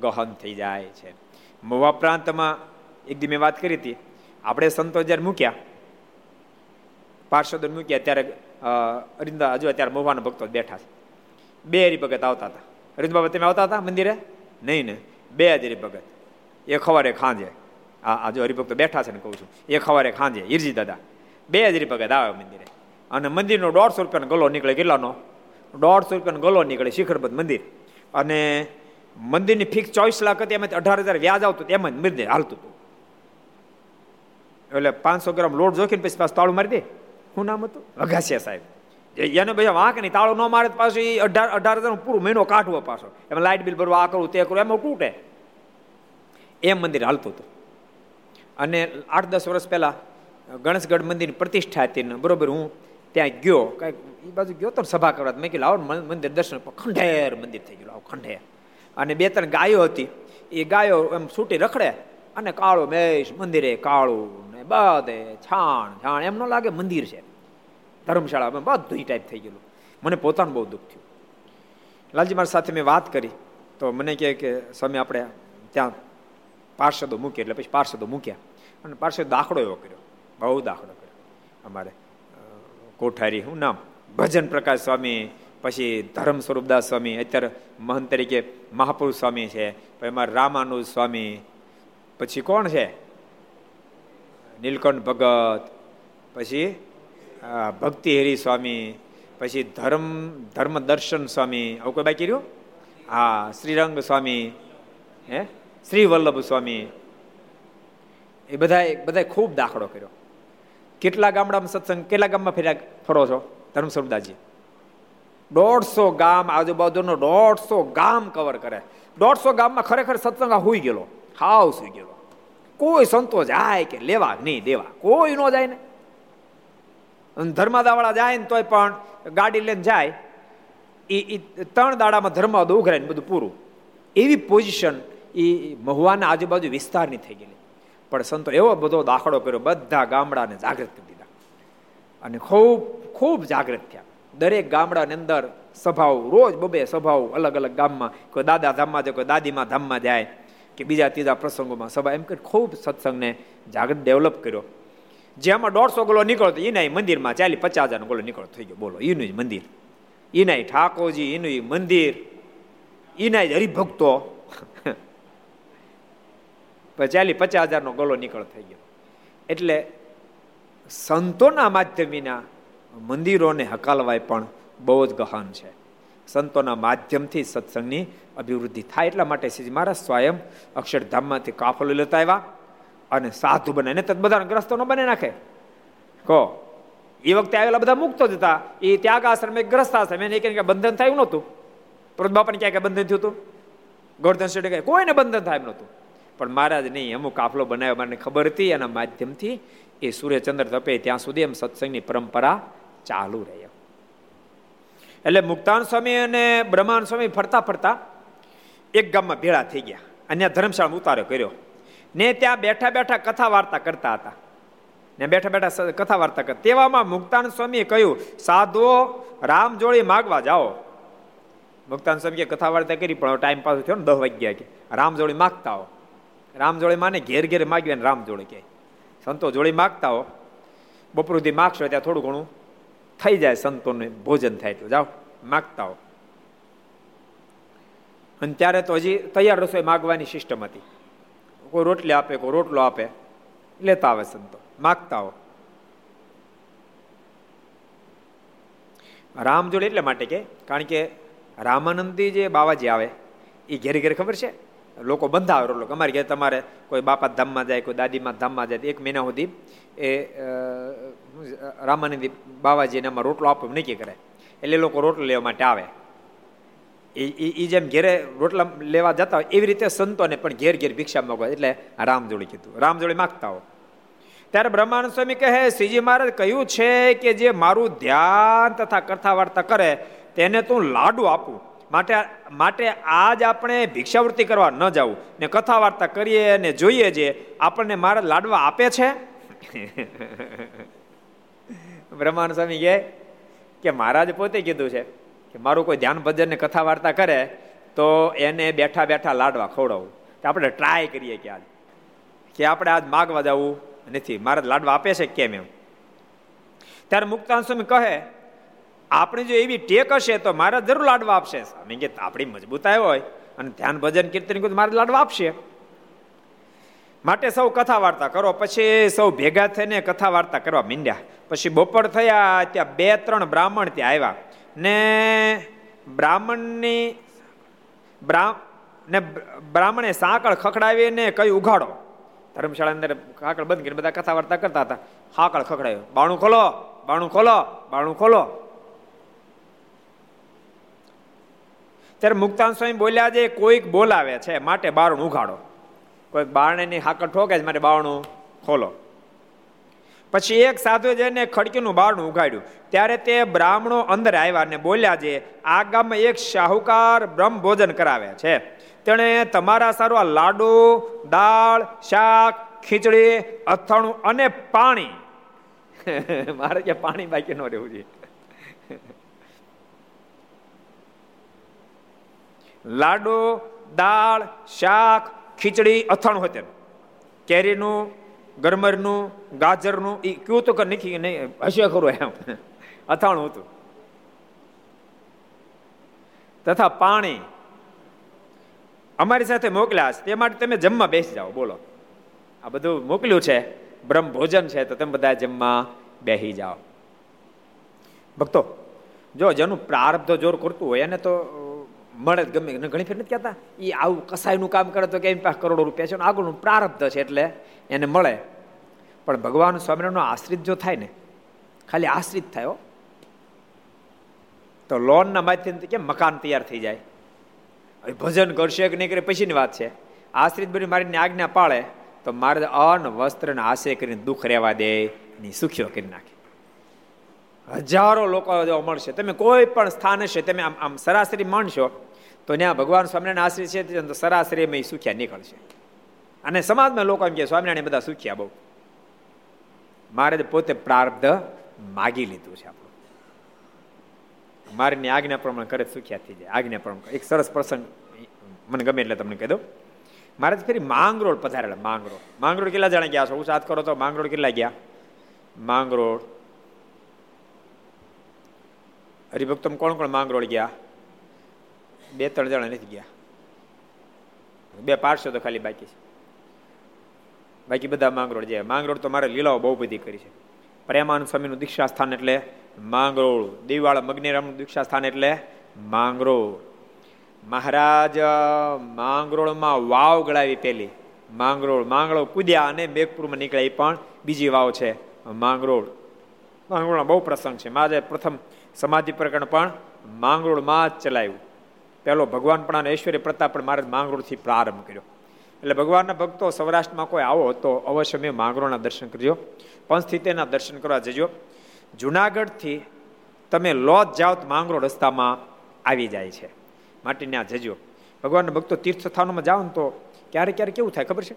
ગહન થઈ જાય છે. મવા પ્રાંતમાં એક દી મેં વાત કરી હતી. આપણે સંતો જ્યારે મૂક્યા, પાર્ષદો મૂક્યા ત્યારે અરિંદા હજુ અત્યારે મહુવાના ભક્તો બેઠા છે. બે હરિભગત આવતા હતા. અરિંદ બાબા, તમે આવતા હતા મંદિરે? નહીં ને. બે જ હરિભગત. એક ખવારે ખાંજે. આ આજે હરિભક્તો બેઠા છે ને કહું છું. એક ખવારે ખાંજે. હિરજી દાદા. બે જ હરિભગત આવે મંદિરે. અને મંદિરનો દોઢસો રૂપિયાનો ગલો નીકળે કેટલાનો? દોઢસો રૂપિયાનો ગલો નીકળે શિખરબદ્ધ મંદિર. અને મંદિરની ફિક્સ ચોવીસ લાખ હતી, એમાંથી અઢાર હજાર વ્યાજ આવતું, એમ જ મંદિર હાલતું હતું. એટલે પાંચસો ગ્રામ લોટ જોખીને પછી પાછું તાળું મારી દે. શું નામ હતું? વઘાસિયા સાહેબ. એને ભાઈ વાંક નહીં, તાળું ન મારે પાછું એ અઢાર અઢાર હજાર પૂરું મહિનો કાઢવો પાછો. એમાં લાઇટ બિલ ભરવા, આ કરવું, તે કરવું, એમાં તૂટે. એમ મંદિર હાલતું હતું. અને આઠ દસ વર્ષ પહેલાં ગણેશગઢ મંદિરની પ્રતિષ્ઠા હતી બરોબર હું ત્યાં ગયો, કાંઈક એ બાજુ ગયો તો સભા કરવા મેં કીધું આવો મંદિર દર્શન ખંડેર મંદિર થઈ ગયું આવો ખંડેર. અને બે ત્રણ ગાયો હતી. એ ગાયો એમ છૂટી રખડે અને કાળો મેશ, મંદિરે કાળું ને બધે છાણ છાણ, એમ ન લાગે મંદિર છે. ધર્મશાળામાં બધું ટાઈપ થઈ ગયેલું. મને પોતાનું બહુ દુઃખ થયું. લાલજી મારી સાથે મેં વાત કરી. તો મને કહે કે સમય આપણે ત્યાં પાર્ષદો મૂકીએ. એટલે પછી પાર્ષદો મૂક્યા. અને પાર્ષદ દાખલો એવો કર્યો. બહુ દાખલો કર્યો. અમારે કોઠારી હું નામ? ભજન પ્રકાશ સ્વામી, પછી ધર્મ સ્વરૂપદાસ સ્વામી, અત્યારે મહંત તરીકે મહાપુરુષ સ્વામી છે એમાં રામાનુજ સ્વામી, પછી કોણ છે? નીલકંઠ ભગત, પછી ભક્તિ હેરી સ્વામી, પછી ધર્મ ધર્મ દર્શન સ્વામી, આવું કોઈ બાકી રહ્યું? હા, શ્રીરંગ સ્વામી, હે? શ્રી વલ્લભ સ્વામી. એ બધા બધા ખૂબ દાખલો કર્યો. કેટલા ગામડામાં સત્સંગ, કેટલા ગામમાં ફેર્યા ફરો છો? ધર્મ સરદાજી દોઢસો ગામ આજુબાજુનો દોઢસો ગામ કવર કરે. દોઢસો ગામમાં ખરેખર સત્સંગ હોઈ ગયેલો. હાવ સુઈ ગયેલો. કોઈ સંતો જાય કે લેવા નહીં દેવા. કોઈ ન જાય ને. ધર્માદાવાળા જાય ને તોય પણ ગાડી લઈને જાય. એ ત્રણ દાડામાં ધર્માદ ઉઘરાય ને બધું પૂરું. એવી પોઝિશન એ મહુવાના આજુબાજુ વિસ્તારની થઈ ગયેલી. પણ સંતો એવો બધો દાખલો કર્યો, બધા ગામડાને જાગૃત કરી અને ખૂબ ખૂબ જાગૃત થયા. દરેક ગામડાની અંદર સભાઓ, રોજ બબે સભાઓ અલગ અલગ ગામમાં. કોઈ દાદા ધામમાં જાય, કોઈ દાદીમાં ધામમાં જાય, કે બીજા ત્રીજા પ્રસંગોમાં સભા. એમ કરી ખૂબ સત્સંગને જાગૃત, ડેવલપ કર્યો. જેમાં દોઢસો ગોલો નીકળતો એના મંદિરમાં ચાલી પચાસ હજારનો ગોલો નીકળતો થઈ ગયો. બોલો એનું જ મંદિર. એના ઠાકોરજી એનું મંદિર. એના જ હરિભક્તો. ચાલી પચાસ હજારનો ગોલો નીકળ થઈ ગયો. એટલે સંતોના માધ્યમીના મંદિરોને હકાલવાય પણ બહુ જ ગહન છે. સંતોના માધ્યમથી સત્સંગની અભિવૃદ્ધિ થાય એટલા માટે શ્રીજી મહારાજ સ્વયં અક્ષરધામમાંથી કાફલો લેતા આવ્યા અને સાધુ બને એને બધાને બધા ગ્રસ્તો બને નાખે. કહો, એ વખતે આવેલા બધા મુક્તો જ હતા. એ ત્યાગ આશ્રમ ગ્રસ્ત આશ્રમ એને કે બંધન થયું નહોતું. પરંતુ બાપાને ક્યાં ક્યાં બંધન થયું હતું? ગોરધન શેઠે કહે કોઈને બંધન થાય એમ નહોતું. પણ મહારાજ નહીં અમુક કાફલો બનાવ્યો, મને ખબર હતી, એના માધ્યમથી એ સૂર્યચંદ્ર તપે ત્યાં સુધી એમ સત્સંગની પરંપરા ચાલુ રહે. એટલે મુક્તાન સ્વામી અને બ્રહ્માન સ્વામી ફરતા ફરતા એક ગામમાં ભેળા થઈ ગયા. અને ધર્મશાળા ઉતારો કર્યો. ને ત્યાં બેઠા બેઠા કથા વાર્તા કરતા હતા. ને બેઠા બેઠા કથા વાર્તા કરતા તેવામાં મુક્તાન સ્વામીએ કહ્યું સાધુઓ રામ જોડી માગવા જાઓ. મુક્તાન સ્વામી કથા વાર્તા કરી, પણ ટાઈમ પાસ થયો ને દસ વાગ્યા કે, રામ જોડી માગતા હો રામ જોડી માને, ઘેર ઘેર માગ્યું રામ જોડી કે સંતો જોડી માગતા હો. બપોરથી માગશો ત્યાં થોડું ઘણું થઈ જાય સંતોને ભોજન થાય તો. જાઓ, માગતા હો. અને ત્યારે તો હજી તૈયાર રસોઈ માગવાની સિસ્ટમ હતી. કોઈ રોટલી આપે, કોઈ રોટલો આપે, લેતા આવે સંતો, માગતા હો. રામ જોડે એટલે માટે કે, કારણ કે રામાનંદી જે બાવાજી આવે, એ ઘેર ઘેરે ખબર છે? લોકો બંધાવે રોટલો. અમારે ઘેર તમારે કોઈ બાપા ધામમાં જાય, કોઈ દાદીમાં ધામમાં જાય એક મહિના સુધી એ રામાનંદી બાવાજીને એમાં રોટલો આપવો નક્કી કરે. એટલે લોકો રોટલો લેવા માટે આવે. એ એ જેમ ઘેરે રોટલા લેવા જતા હોય, એવી રીતે સંતોને પણ ઘેર ઘેર ભિક્ષા માગવા એટલે રામજોડી કીધું. રામજોડી માગતા હો ત્યારે બ્રહ્માનંદ સ્વામી કહે, શ્રીજી મહારાજ, કહ્યું છે કે જે મારું ધ્યાન તથા કથા વાર્તા કરે, તેને તું લાડુ આપું. માટે માટે આજ આપણે ભિક્ષાવૃત્તિ કરવા ન જવું ને કથા વાર્તા કરીએ ને જોઈએ જે આપણને મારા લાડવા આપે છે. બ્રહ્માનંદ સ્વામી કહે કે મહારાજ પોતે કીધું છે કે મારું કોઈ ધ્યાન ભજન ને કથા વાર્તા કરે તો એને બેઠા બેઠા લાડવા ખવડાવું. તો આપણે ટ્રાય કરીએ કે આજ. કે આપણે આજ માગવા જવું નથી. મારા લાડવા આપે છે કેમ એમ? ત્યારે મુક્તાન સ્વામી કહે આપણે જો એવી ટેક હશે તો મારા જરૂર લાડવા આપશે. સ્વામી કે આપણી મજબૂતાઈ હોય અને ધ્યાન ભજન કીર્તન મારે લાડવા આપશે. માટે સૌ કથા વાર્તા કરો, પછી સૌ ભેગા થઈને કથા વાર્તા કરવા માંડ્યા. પછી બપોર થયા, ત્યાં બે ત્રણ બ્રાહ્મણ ત્યાં આવ્યા. ને બ્રાહ્મણની ને બ્રાહ્મણે સાંકળ ખખડાવીને કઈ ઉઘાડો. ધર્મશાળા અંદર સાંકળ બંધ કરીને બધા કથા વાર્તા કરતા હતા. સાંકળ ખખડાયો. બાણું ખોલો બાણું ખોલો બાણું ખોલો. ત્યારે મુક્તાન સ્વામી બોલ્યા છે, કોઈક બોલાવે છે, માટે બારણું ઉઘાડો. કોઈક બારણેની હાકર ઠોકે છે, માટે બારણું ખોલો. પછી એક સાધુ જઈને ખડકીનું બારણું ઉઘાડ્યું. ત્યારે તે બ્રાહ્મણો અંદર આવ્યા ને બોલ્યા છે, આ ગામમાં એક શાહુકાર બ્રહ્મ ભોજન કરાવે છે. તેણે તમારા સારું આ લાડુ, દાળ, શાક, ખીચડી, અથાણું અને પાણી. મારે કે પાણી બાકી ન રહેવું જોઈએ. લાડુ, દાળ, શાક, ખીચડી, અથાણું હોય તેમ. કેરીનું, ગરમરનું, ગાજરનું એ કયું તો નથી નહીં, હશે ખરું એમ. અથાણું હતું. તથા પાણી. અમારી સાથે મોકલ્યા છે, તે માટે તમે જમવા બેસી જાઓ, બોલો. આ બધું મોકલ્યું છે, બ્રહ્મ ભોજન છે, તો તમે બધા જમવા બેસી જાઓ. ભક્તો, જો જેનું પ્રારબ્ધ જોર કરતું હોય, એને તો મળે ગમે. ઘણી ફેર નથી કહેતા. એ આવું કસાયનું કામ કરે તો કે એની પાસે કરોડો રૂપિયા છે આગળનું પ્રારબ્ધ છે એટલે એને મળે. પણ ભગવાન સ્વામિનારાયણનો આશ્રિત જો થાય ને, ખાલી આશ્રિત થાય તો લોનના માધ્યમથી કેમ મકાન તૈયાર થઈ જાય? ભજન કરશે કે નહીં કરે પછીની વાત છે. આશ્રિત બની મારીને આજ્ઞા પાળે, તો મારે અન્ન વસ્ત્ર ને કરીને દુઃખ રહેવા દે ની સુખીઓ કરી નાખે. હજારો લોકો મળશે. તમે કોઈ પણ સ્થાન હશે તમે આમ આમ સરાસરી માણશો તો ત્યાં ભગવાન સ્વામિનારાયણ આશ્રિત છે તો એ સુખ્યા નીકળશે. અને સમાજમાં લોકો એમ કે સ્વામિનારાયણ બધા સુખ્યા બહુ. મારે પોતે પ્રાર્ધ માગી લીધું છે આપણું. મારીની આજ્ઞા પ્રમાણે કરે સુખ્યા થઈ જાય. આજ્ઞા પ્રમાણે એક સરસ પ્રસંગ મને ગમે એટલે તમને કહી દઉં. મારે ફરી માંગરોળ પધારેલા, માંગરોળ. માંગરોળ કેટલા જણા ગયા છો? હું સાથ કરો તો માંગરોળ કેટલા ગયા? માંગરોળ હરિભક્તમ કોણ કોણ માંગરોળ ગયા? બે ત્રણ જણા નથી ગયા. બે પારસો તો ખાલી બાકી છે. બાકી બધા માંગરોળ જાય માંગરોળ તો મારે લીલાઓ બહુ બધી કરી છે. પ્રેમાનંદ સ્વામીનું દીક્ષા સ્થાન એટલે માંગરોળ. દેવાળા મગ્નેરામનું દીક્ષા સ્થાન એટલે માંગરોળ. મહારાજ, માંગરોળમાં વાવ ગળાવી પેલી. માંગરોળ. માંગળો કૂદ્યા અને મેઘપુરમાં નીકળ્યા. એ પણ બીજી વાવ છે માંગરોળ. માંગરોળમાં બહુ પ્રસંગ છે. મારે પ્રથમ સમાધિ પ્રકરણ પણ માંગરોળમાં જ ચલાવ્યું પહેલો ભગવાન પણ અને ઐશ્વર્ય પ્રતાપ પણ મારે માંગરોળથી પ્રારંભ કર્યો. એટલે ભગવાનના ભક્તો સૌરાષ્ટ્રમાં કોઈ આવો તો અવશ્ય મેં માંગરોળના દર્શન કરજો. પંચસ્થિતિના દર્શન કરવા જજો. જુનાગઢથી તમે લોજ જાઓ તો માંગરોળ રસ્તામાં આવી જાય છે. માટે ત્યાં જજો. ભગવાનના ભક્તો તીર્થ સ્થાનોમાં જાઓ ને તો ક્યારેક ક્યારેક કેવું થાય ખબર છે?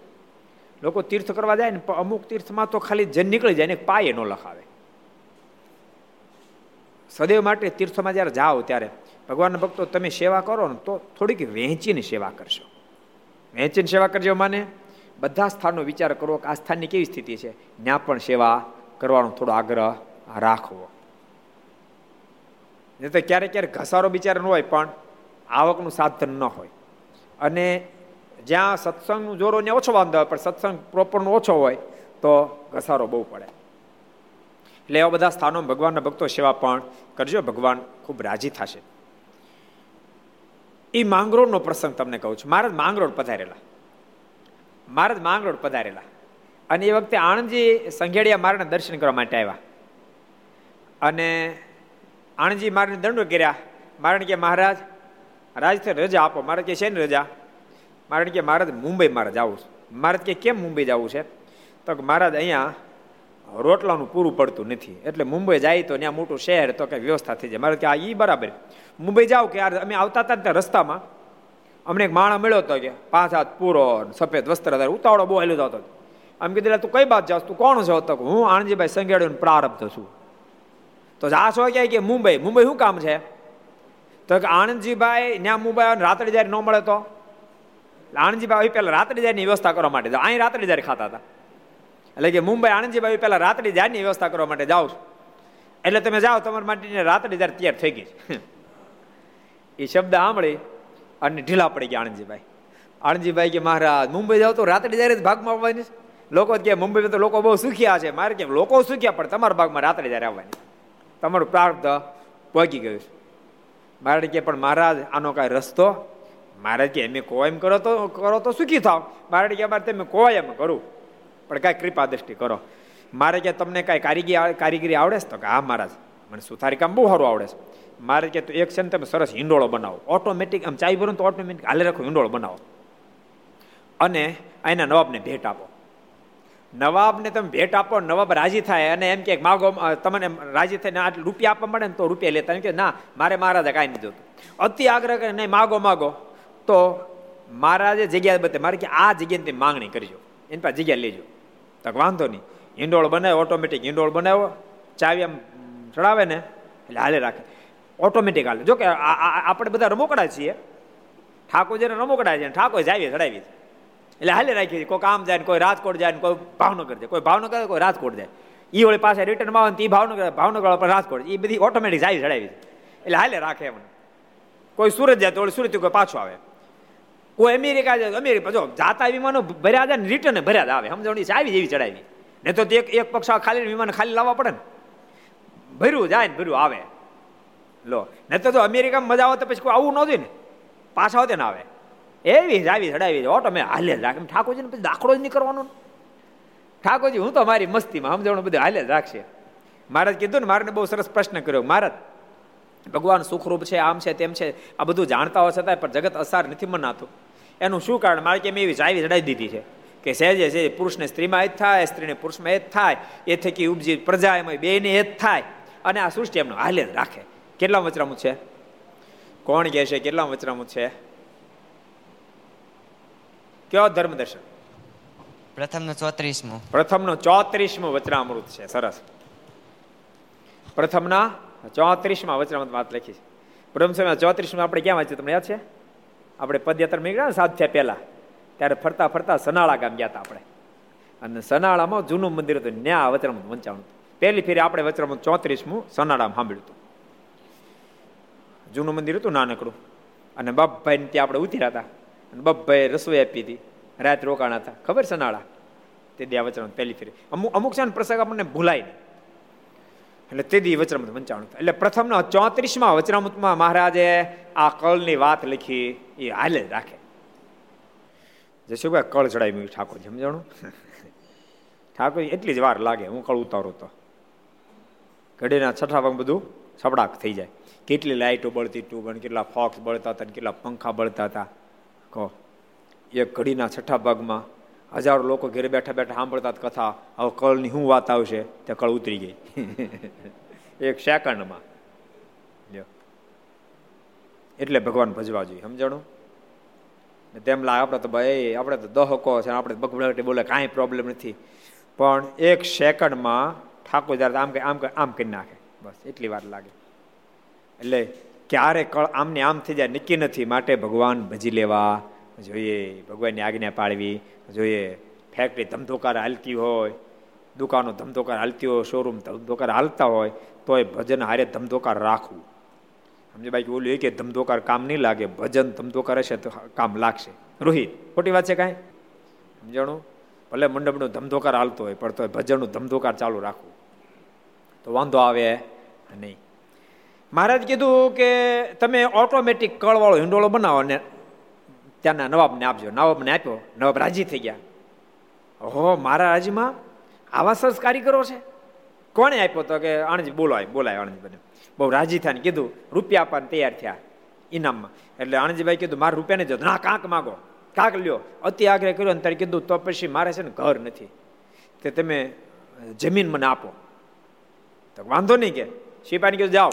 લોકો તીર્થ કરવા જાય ને અમુક તીર્થમાં તો ખાલી જન નીકળી જાય ને પાયે ન લખાવે. સદૈવ માટે તીર્થમાં જ્યારે જાઓ ત્યારે ભગવાનના ભક્તો તમે સેવા કરો ને તો થોડીક વહેંચીને સેવા કરશો. વહેંચીને સેવા કરજો માને. બધા સ્થાનનો વિચાર કરો કે આ સ્થાનની કેવી સ્થિતિ છે. ત્યાં પણ સેવા કરવાનો થોડો આગ્રહ રાખવો. નહીં તો ક્યારેક ક્યારેક ઘસારો બિચાર ન હોય પણ આવકનું સાધન ન હોય. અને જ્યાં સત્સંગનું જોરો ને ઓછો વાંધો હોય, પણ સત્સંગ પ્રોપરનો ઓછો હોય તો ઘસારો બહુ પડે. એટલે એવા બધા સ્થાનો ભગવાનના ભક્તો સેવા પણ કરજો, ભગવાન ખૂબ રાજી થશે. એ માંગરોળનો પ્રસંગ તમને કહું છું. મહારાજ માંગરોળ પધારેલા. મહારાજ માંગરોળ પધારેલા. અને એ વખતે આણંદજી સંઘેડિયા મારને દર્શન કરવા માટે આવ્યા. અને આણંદજી મારને દંડો કર્યા. મારણ કે મહારાજ રાજથી રજા આપો. મારે કે છે ને રજા? મારણ કે મહારાજ, મુંબઈ મારે જવું છે. મહારાજ કે કેમ મુંબઈ જવું છે? તો મહારાજ, અહીંયા રોટલાનું પૂરું પડતું નથી. એટલે મુંબઈ જાય તો ત્યાં મોટું શહેર તો કઈ વ્યવસ્થા થઈ જાય. મારે કે આ ઈ બરાબર. મુંબઈ જાઓ કે યાર અમે આવતા હતા ત્યાં રસ્તામાં, અમને એક માણા મળ્યો હતો કે પાંચ હાથ પૂરો સફેદ વસ્ત્ર ઉતાવળો બહુ હેલો હતો. આમ કીધું તું કઈ બાત જાસ તું કોણ છો? તો હું આણજીભાઈ સંગેડો પ્રારબ્ધ છું. તો આ છો ક્યાંય કે મુંબઈ? મુંબઈ શું કામ છે? તો કે આણંદજીભાઈ ત્યાં મુંબઈ રાત્રે જ્યારે ન મળે તો? આણંદજીભાઈ પહેલા રાત્રે જારની વ્યવસ્થા કરવા માટે. અહીં રાત્રે જ્યારે ખાતા હતા. એટલે કે મુંબઈ આણંદજીભાઈ પહેલા રાત્રે જાડની વ્યવસ્થા કરવા માટે જાઓ એટલે તમે જાઓ, તમારા માટે રાત્રે જ્યારે તૈયાર થઈ ગઈ એ શબ્દ સાંભળી અને ઢીલા પડી ગયા આણંદજીભાઈ. આણંદજીભાઈ કે મહારાજ, મુંબઈ જાઓ તો રાત્રે જ્યારે ભાગમાં આવવાની લોકો કે મુંબઈમાં તો લોકો બહુ સુખ્યા છે. મારે કે લોકો સુખ્યા, પણ તમારા ભાગમાં રાત્રે જ્યારે આવવાની તમારું પ્રાર્થ પહોંચી ગયું છે. મારે કે, પણ મહારાજ, આનો કાંઈ રસ્તો? મારે કે, એમ કો એમ કરો તો કરો તો સુખી થાવ. મારે કે, અમારે તમે કો એમ કરું. પણ કાંઈ કૃપા દ્રષ્ટિ કરો. મારે કે તમને કાંઈ કારીગરી કારીગરી આવડે છે તો કે, હા, મહારાજ, મને સુથારી કામ બહુ સારું આવડે છે. મારે કે તો એક છે ને, તમે સરસ હિંડોળો બનાવો. ઓટોમેટિક આમ ચાઈ ભરો તો ઓટોમેટિક હાલે રાખો, હિંડોળો બનાવો. અને એના નવાબને ભેટ આપો. નવાબને તમે ભેટ આપો નવાબ રાજી થાય અને એમ કે, માગો તમને રાજી થઈને આટલું રૂપિયા આપવા મળે ને તો રૂપિયા લેતા. એમ કે, ના, મારે મહારાજા કાંઈ નહીં જોતું. અતિ આગ્રહ કરે, નહીં, માગો માગો. તો મહારાજે જગ્યા બતે મારે કે આ જગ્યાની માંગણી કરજો. એની પાસે જગ્યા લેજો. તો વાંધો નહીં. ઈંડોળ બનાવ્યો ઓટોમેટિક ઈંડોળ બનાવ્યો ચાવી આમ ચડાવે ને, એટલે હાલે રાખે. ઓટોમેટિક હાલે. જો કે આપણે બધા રમોકડા છીએ. ઠાકોર જેને રમોકડા છે ઠાકોર જાવીએ ચડાવી એટલે હાલે રાખીએ કોઈ કામ જાય કોઈ રાજકોટ જાય ને, કોઈ ભાવનગર જાય. કોઈ ભાવનગર કોઈ રાજકોટ જાય. એ વળી પાસે રિટર્નમાં આવે એ ભાવનગર ભાવનગર પણ રાજકોટ. એ બધી ઓટોમેટિક જાય ચડાવી એટલે હાલે રાખે એમને. કોઈ સુરત જાય તો સુરત કોઈ પાછો આવે. કોઈ અમેરિકા જાય અમેરિકા, જો જાતા વિમાનો ભર્યા જાય ને રિટર્ન ભર્યા જ આવે. સમજણી આવી જેવી ચડાવી. ને તો એક એક પક્ષ ખાલી વિમાન ખાલી લાવવા પડે ને. ભર્યું જાય ને ભર્યું આવે. લો. ને તો જો અમેરિકામાં મજા આવે તો પછી કોઈ આવું ન જોઈએ ને. પાછા હોતે ને આવે. એવી જ આવી ચડાવી ઓટો મેં હાલે જ રાખે. ઠાકોરજીને પછી દાખલો જ નહીં કરવાનો ઠાકોરજી, હું તો મારી મસ્તીમાં સમજણ બધું હાલે જ રાખશે. મહારાજ કીધું ને મારે બહુ સરસ પ્રશ્ન કર્યો. મહારાજ, ભગવાન સુખરૂપ છે, આમ છે, તેમ છે. આ બધું જાણતા હોય છતાંય પણ જગત અસાર નથી મનાતું. એનું શું કારણ? મારે કેમ એવી ચાવી ચડાવી દીધી છે? કે સહેજે છે પુરુષને સ્ત્રીમાં એ જ થાય સ્ત્રીને પુરુષમાં એ જ થાય. એ થકી ઉપજી પ્રજા એમાં બે ને એ જ થાય. અને આ સૃષ્ટિ એમનો હાલે રાખે. કેટલા વચરામું છે? કોણ કહે છે કેટલા વચરામું છે? કયો ધર્મ દર્શન? ચોત્રીસમો. પ્રથમનું ચોત્રીસમું વચરામૃત છે. સરસ. પ્રથમના ચોત્રીસમાં વચરામૃત વાત લખી છે. પ્રથમ સમય ચોત્રીસમાં આપણે ક્યાં વાંચ્યું? તમને યાદ છે? આપણે પદયાત્રા નીકળ્યા સાત થયા પહેલા, ત્યારે ફરતા ફરતા સનાળા ગામ ગયા હતા આપણે. અને સનાળામાં જૂનું મંદિર હતું, ન્યા વચરામૃત વંચાણું પહેલી ફેરી આપણે વચરામૃત ચોત્રીસમું સનાળામાં સાંભળ્યું હતું. જૂનું મંદિર હતું નાનકડું. અને બાપભાઈ ત્યાં આપણે ઉતર્યા હતા અને બપભાઈ રસોઈ આપી હતી. રાત રોકાણા હતા. ખબર સનાળા? તે દયા વચરામૃત પહેલી ફેરી. અમુક અમુક છે પ્રસંગ આપણને ભૂલાય નહીં. એટલે તે દી વચરામૃત પંચાણું એટલે પ્રથમના ચોત્રીસમાં વચરામૃતમાં મહારાજે આ કળની વાત લખી, એ હાલે રાખે. જશુભાઈ કળ ચડાવી ઠાકોર સમજાણું? ઠાકોર એટલી જ વાર લાગે, હું કળ ઉતારું તો. ઘડીના છઠ્ઠા ભાગ બધું સપડાક થઈ જાય. કેટલી લાઇટો બળતી ટુ કેટલા ફોક્સ બળતા હતા કેટલા પંખા બળતા હતા. કહો, એક ઘડીના છઠ્ઠા ભાગમાં હજારો લોકો ઘરે બેઠા બેઠા સાંભળતા કથા, હવે કળની શું વાત આવશે? તે કળ ઉતરી ગઈ. એક સેકન્ડમાં. એટલે ભગવાન ભજવા જોઈએ, સમજાણું? તેમ લાગે, આપણે તો ભાઈ, આપણે તો દહકો છે, આપણે બગબડાટી બોલે, કાંઈ પ્રોબ્લેમ નથી. પણ એક સેકન્ડમાં ઠાકોર જ્યારે આમ આમ આમ કરી નાખે. બસ, એટલી વાર લાગે. એટલે ક્યારે કળ આમને આમ થઈ જાય, નક્કી નથી. માટે ભગવાન ભજી લેવા જોઈએ, ભગવાનની આજ્ઞા પાળવી, જોઈએ ફેક્ટરી ધમધોકાર હાલતી હોય, દુકાનો ધમધોકાર હાલતી હોય શોરૂમ ધમધોકાર હાલતા હોય, તોય ભજન હારે ધમધોકાર રાખવું. સમજે બાકી ઓલું કે ધમધોકાર કામ નહીં લાગે, ભજન ધમધોકાર હશે તો કામ લાગશે. રોહિત, ખોટી વાત છે કાંઈ? સમજાણું? ભલે મંડપનો ધમધોકાર હાલતો હોય, પણ તો ભજનનું ધમધોકાર ચાલુ રાખવું. તો વાંધો આવે નહીં. મહારાજ કીધું કે તમે ઓટોમેટિક કળવાળો હિંડોળો બનાવો ને ત્યાંના નવાબને આપજો. નવાબને આપ્યો. નવાબ રાજી થઈ ગયા. હો મારા રાજ્યમાં આવા સરસ કારીગરો છે? કોણે આપ્યો તો કે આણજી બોલાય બોલાય આણજીભાઈને બહુ રાજી થયા કીધું, રૂપિયા આપવાને તૈયાર થયા. ઇનામમાં. એટલે આણજીભાઈ કીધું, મારે રૂપિયા નહીં જતો. ના, કાંક માગો. કાંક લ્યો. અતિ આગ્રહ કર્યો ને ત્યારે કીધું, તો પછી મારે છે ને ઘર નથી. તે તમે જમીન મને આપો. તો વાંધો નહીં કે. સિપાહીને કીધું, જાઓ.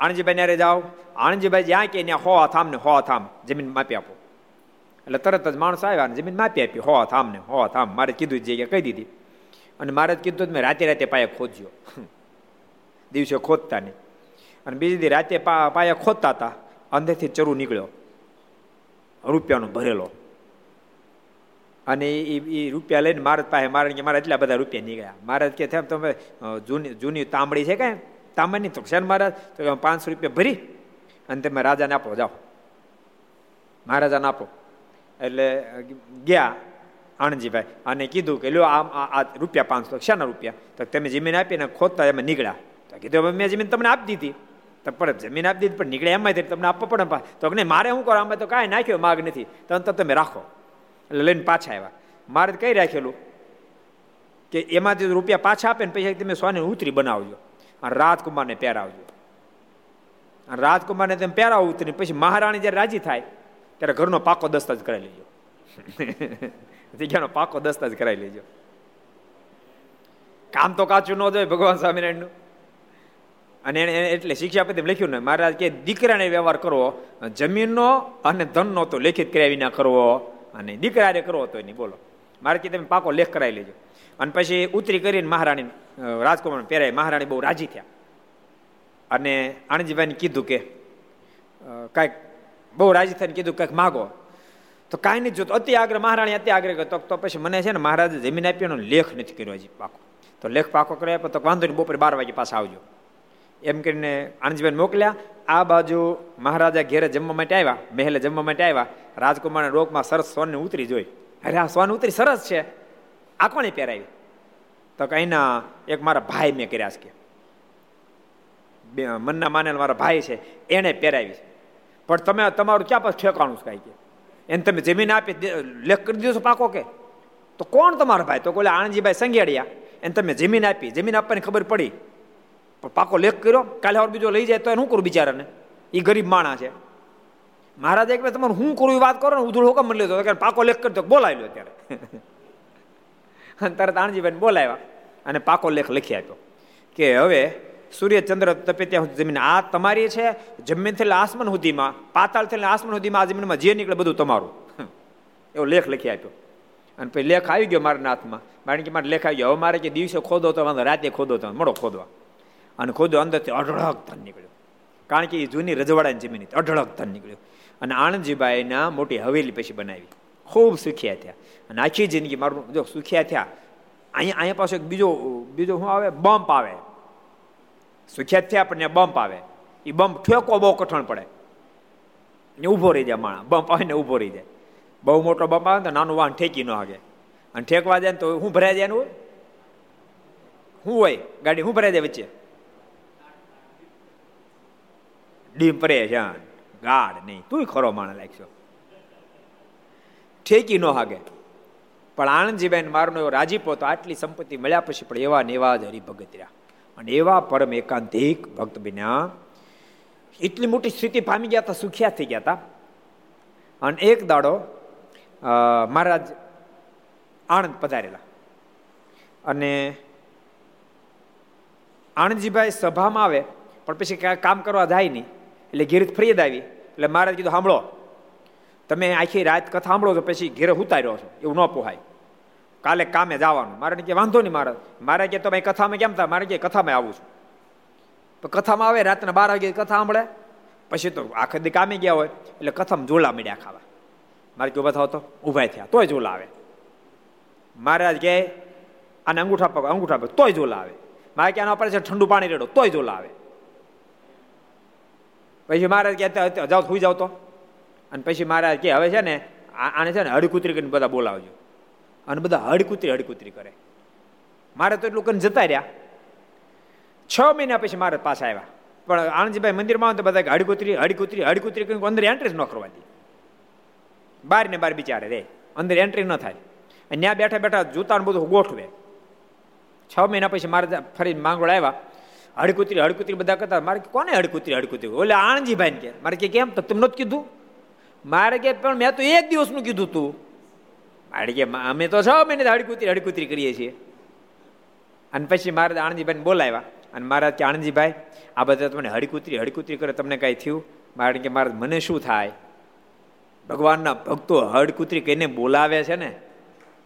આણજીભાઈ ન્યારે જાઓ. આણજીભાઈ જ્યાં કે ત્યાં હો થામ ને હો થામ. જમીન માપી આપો. એટલે તરત જ માણસ આવ્યા અને જમીન માપી આપી, હો આમને હોત થામ મારે કીધું જગ્યા કહી દીધી. અને મારે કીધું મેં રાતે રાતે પાયા ખોજ્યો દિવસે ખોદતા નહીં. અને બીજી દી રાતે પાયા ખોદતા હતા, અંદરથી ચરુ નીકળ્યો. રૂપિયાનો ભરેલો. અને એ એ રૂપિયા લઈને મારા પાસે, મારે કે મારા એટલા બધા રૂપિયા નીકળ્યા. મહારાજ કે થયા તમે જૂની જૂની તાંબડી છે કાંઈ? તાંબાની તો શેન મહારાજ? તો પાંચસો રૂપિયા ભરી અને તમે રાજાને આપો, જાઓ. મહારાજાને આપો. એટલે ગયા આણંદજીભાઈ. અને કીધું કે, લ્યો, આમ, આ રૂપિયા પાંચસો. શાના રૂપિયા? તો તમે જમીન આપીને ખોદતા એમાં નીકળ્યા. તો કીધું મેં જમીન તમને આપી દીધી. તો પણ જમીન આપી દીધી, પણ નીકળે એમાં તમને આપવા પડે તો નહીં, મારે શું કરો આમાં તો કાંઈ નાખ્યો માગ નથી. તો તમે રાખો. એટલે લઈને પાછા આવ્યા. મારે કઈ રાખેલું? કે એમાંથી રૂપિયા પાછા આપે ને પછી તમે સોને ઉતરી બનાવજો. અને રાજકુમારને પહેરાવજો. રાજકુમારને તમે પહેરાવો ઉતરી પછી મહારાણી જ્યારે રાજી થાય ત્યારે ઘરનો પાકો દસ્તાજ કરાવી લેજો. જગ્યાનો પાકો દસ્તાજ કરાવી લેજો. કામ તો કાચું ન જોઈએ ભગવાન સ્વામિનારાયણનું. અને એને એટલે શિક્ષાપતિ લખ્યું ને મહારાજ કે દીકરાને વ્યવહાર કરવો જમીનનો અને ધનનો તો લેખિત કર્યા વિના કરવો અને દીકરાને કરવો તો નહીં બોલો. મારે કે તમે પાકો લેખ કરાવી લેજો. અને પછી ઉતરી કરીને મહારાણી રાજકુમાર પહેરાય મહારાણી બહુ રાજી થયા. અને આણજીભાઈને કીધું કે કાંઈક બહુ રાજી થઈને કીધું કંઈક માગો. તો કાંઈ નહીં જોતો અતિ આગ્રહ, મહારાણી અતિ આગ્રહ કરતો તો પછી મને છે ને મહારાજે જમીન આપ્યો લેખ નથી કર્યો હજી પાકો. તો લેખ પાકો કર્યો આપ્યો તો વાંધો નહીં, બપોરે બાર વાગે પાછા આવજો. એમ કરીને આનંદજીભાઈ મોકલ્યા. આ બાજુ મહારાજા ઘેરે જમવા માટે આવ્યા, મહેલે જમવા માટે આવ્યા. રાજકુમારના રોગમાં સરસ સોનને ઉતરી જોઈ. અરે, આ સોન ઉતરી સરસ છે. આ કોને પહેરાવી? તો કઈના એક મારા ભાઈ મેં કર્યા છે મનના માનેલ મારા ભાઈ છે, એને પહેરાવી છે. પણ તમે તમારું ક્યાં પાસે ઠેકાણું છે કાંઈ કે? એને તમે જમીન આપી લેખ કરી દીધો પાકો કે? તો કોણ તમારા ભાઈ? તો કોઈ આણંદજીભાઈ સંઘેડિયા. એને તમે જમીન આપી. જમીન આપવાની ખબર પડી. પણ પાકો લેખ કર્યો. કાલે હવે બીજો લઈ જાય તો શું કરું બિચારાને? એ ગરીબ માણા છે. મહારાજ એક તમારે હું કરું વાત કરો ને, ઉધડો હુકમ લેતો પાકો લેખ કરતો બોલાવી લો ત્યારે અને તરત આણજીભાઈને બોલાવ્યા અને પાકો લેખ લખી આપ્યો. કે હવે સૂર્ય ચંદ્ર તપે ત્યાં જમીન. આ તમારી છે, જમીન થયેલા આસમાન સુધીમાં, પાતાળ થયેલા આસમાન સુધીમાં આ જમીનમાં જે નીકળે બધું તમારું. એવો લેખ લખી આપ્યો. અને પછી લેખ આવી ગયો મારા હાથમાં કારણ કે મારે લેખ આવી ગયો. હવે મારે કે દિવસે ખોદો તો વાંધો, રાતે ખોદો તો મળો ખોદવા. અને ખોદો અંદરથી અઢળક ધન નીકળ્યો. કારણ કે એ જૂની રજવાડાની જમીન હતી. અઢળક ધન નીકળ્યું. અને આણંદજીભાઈના મોટી હવેલી પછી બનાવી. ખૂબ સુખિયા થયા. અને આખી જિંદગી મારું, જો સુખિયા થયા. અહીંયા અહીંયા પાસે બીજો બીજો શું આવે? બમ્પ આવે. સુખ્યાત થયા આપણને બમ્પ આવે. એ બમ્પ ઠેકો બહુ કઠણ પડે. ને ઊભો રહી જાય માણા બમ્પ આવે ને ઊભો રહી જાય. બહુ મોટો બમ્પ આવે તો નાનું વાહન ઠેકી ન હાગે. અને ઠેકવા જાય તો શું ભરાઈ જાય હોય શું હોય? ગાડી શું ભરાઈ જાય વચ્ચે? ડીમ પરે છે ગાડ નહીં. તું ખરો માણા લાગશો ઠેકી ન હાગે. પણ આનંદજીબેન મારનો એવો રાજીપો તો આટલી સંપત્તિ મળ્યા પછી પણ એવા ને એવા જ હરિભગત રહ્યા. અને એવા પરમ એકાંતિક ભક્ત બન્યા. એટલી મોટી સ્થિતિ પામી ગયા હતા, સુખિયા થઈ ગયા હતા. અને એક દાડો મહારાજ આણંદ પધારેલા. અને આણંદજીભાઈ સભામાં આવે, પણ પછી કામ કરવા જાય નહીં. એટલે ઘેર ફરિયાદ આવી. એટલે મહારાજ કીધું સાંભળો તમે આખી રાત કથા સાંભળો છો પછી ઘેરે ઉતાર્યો છો, એવું ન પોહાય. કાલે કામે જવાનું. મારે કે વાંધો નહીં મારા. મારે કે તમે કથામાં કેમ થાય? મારે કે કથામાં આવું છું. તો કથામાં આવે, રાતના બાર વાગે કથા સાંભળે. પછી તો આખે દી કામે ગયા હોય, એટલે કથામાં ઝોલા મળ્યા ખાવા. મારે કે ઊભા થાવ તો? ઊભા થયા, તોય ઝોલા આવે. મહારાજ કહે આને અંગૂઠા પગ અંગૂઠા પગ, તોય ઝોલા આવે. મારે કે આના પર ઠંડુ પાણી રેડો, તોય ઝોલા આવે. પછી મહારાજ કે જાઓ, સુઈ જાવ તો. અને પછી મહારાજ કે હવે છે ને આને છે ને હડકુતરી કરીને બધા બોલાવજો. અને બધા હડકુતરી હડકુતરી કરે. મારે તો એટલું કરીને જતા રહ્યા. છ મહિના પછી મારે પાછા આવ્યા. પણ આણંદજીભાઈ મંદિરમાં તો બધા હડકુતરી હડકુતરી હડકુતરી કરીને અંદર એન્ટ્રી ન કરવા દે બાર ને બાર બિચારે રે. અંદર એન્ટ્રી ન થાય. અને ત્યાં બેઠા બેઠા જૂતાનું બધું ગોઠવે. છ મહિના પછી મારે ફરી માંગોળ આવ્યા. હડકુતરી હડકુતરી બધા કરતા મારે કોને હડકુતરી હડકુતરી? ઓલે આણંદજીભાઈ કે. મારે કે કેમ? તો તમને જ કીધું? મારે કે પણ મેં તો એક દિવસનું કીધું તું. મારે કે અમે તો છ મહિને હડકુતરી હડકુતરી કરીએ છીએ. અને પછી મારે આણંદજીભાઈને બોલાવ્યા. અને મારા કે આણંદજીભાઈ આ બધા તમને હડકુતરી હડકુતરી કરે, તમને કાંઈ થયું? મારે કે, મારે મને શું થાય? ભગવાનના ભક્તો હડકુતરી કહીને બોલાવે છે ને,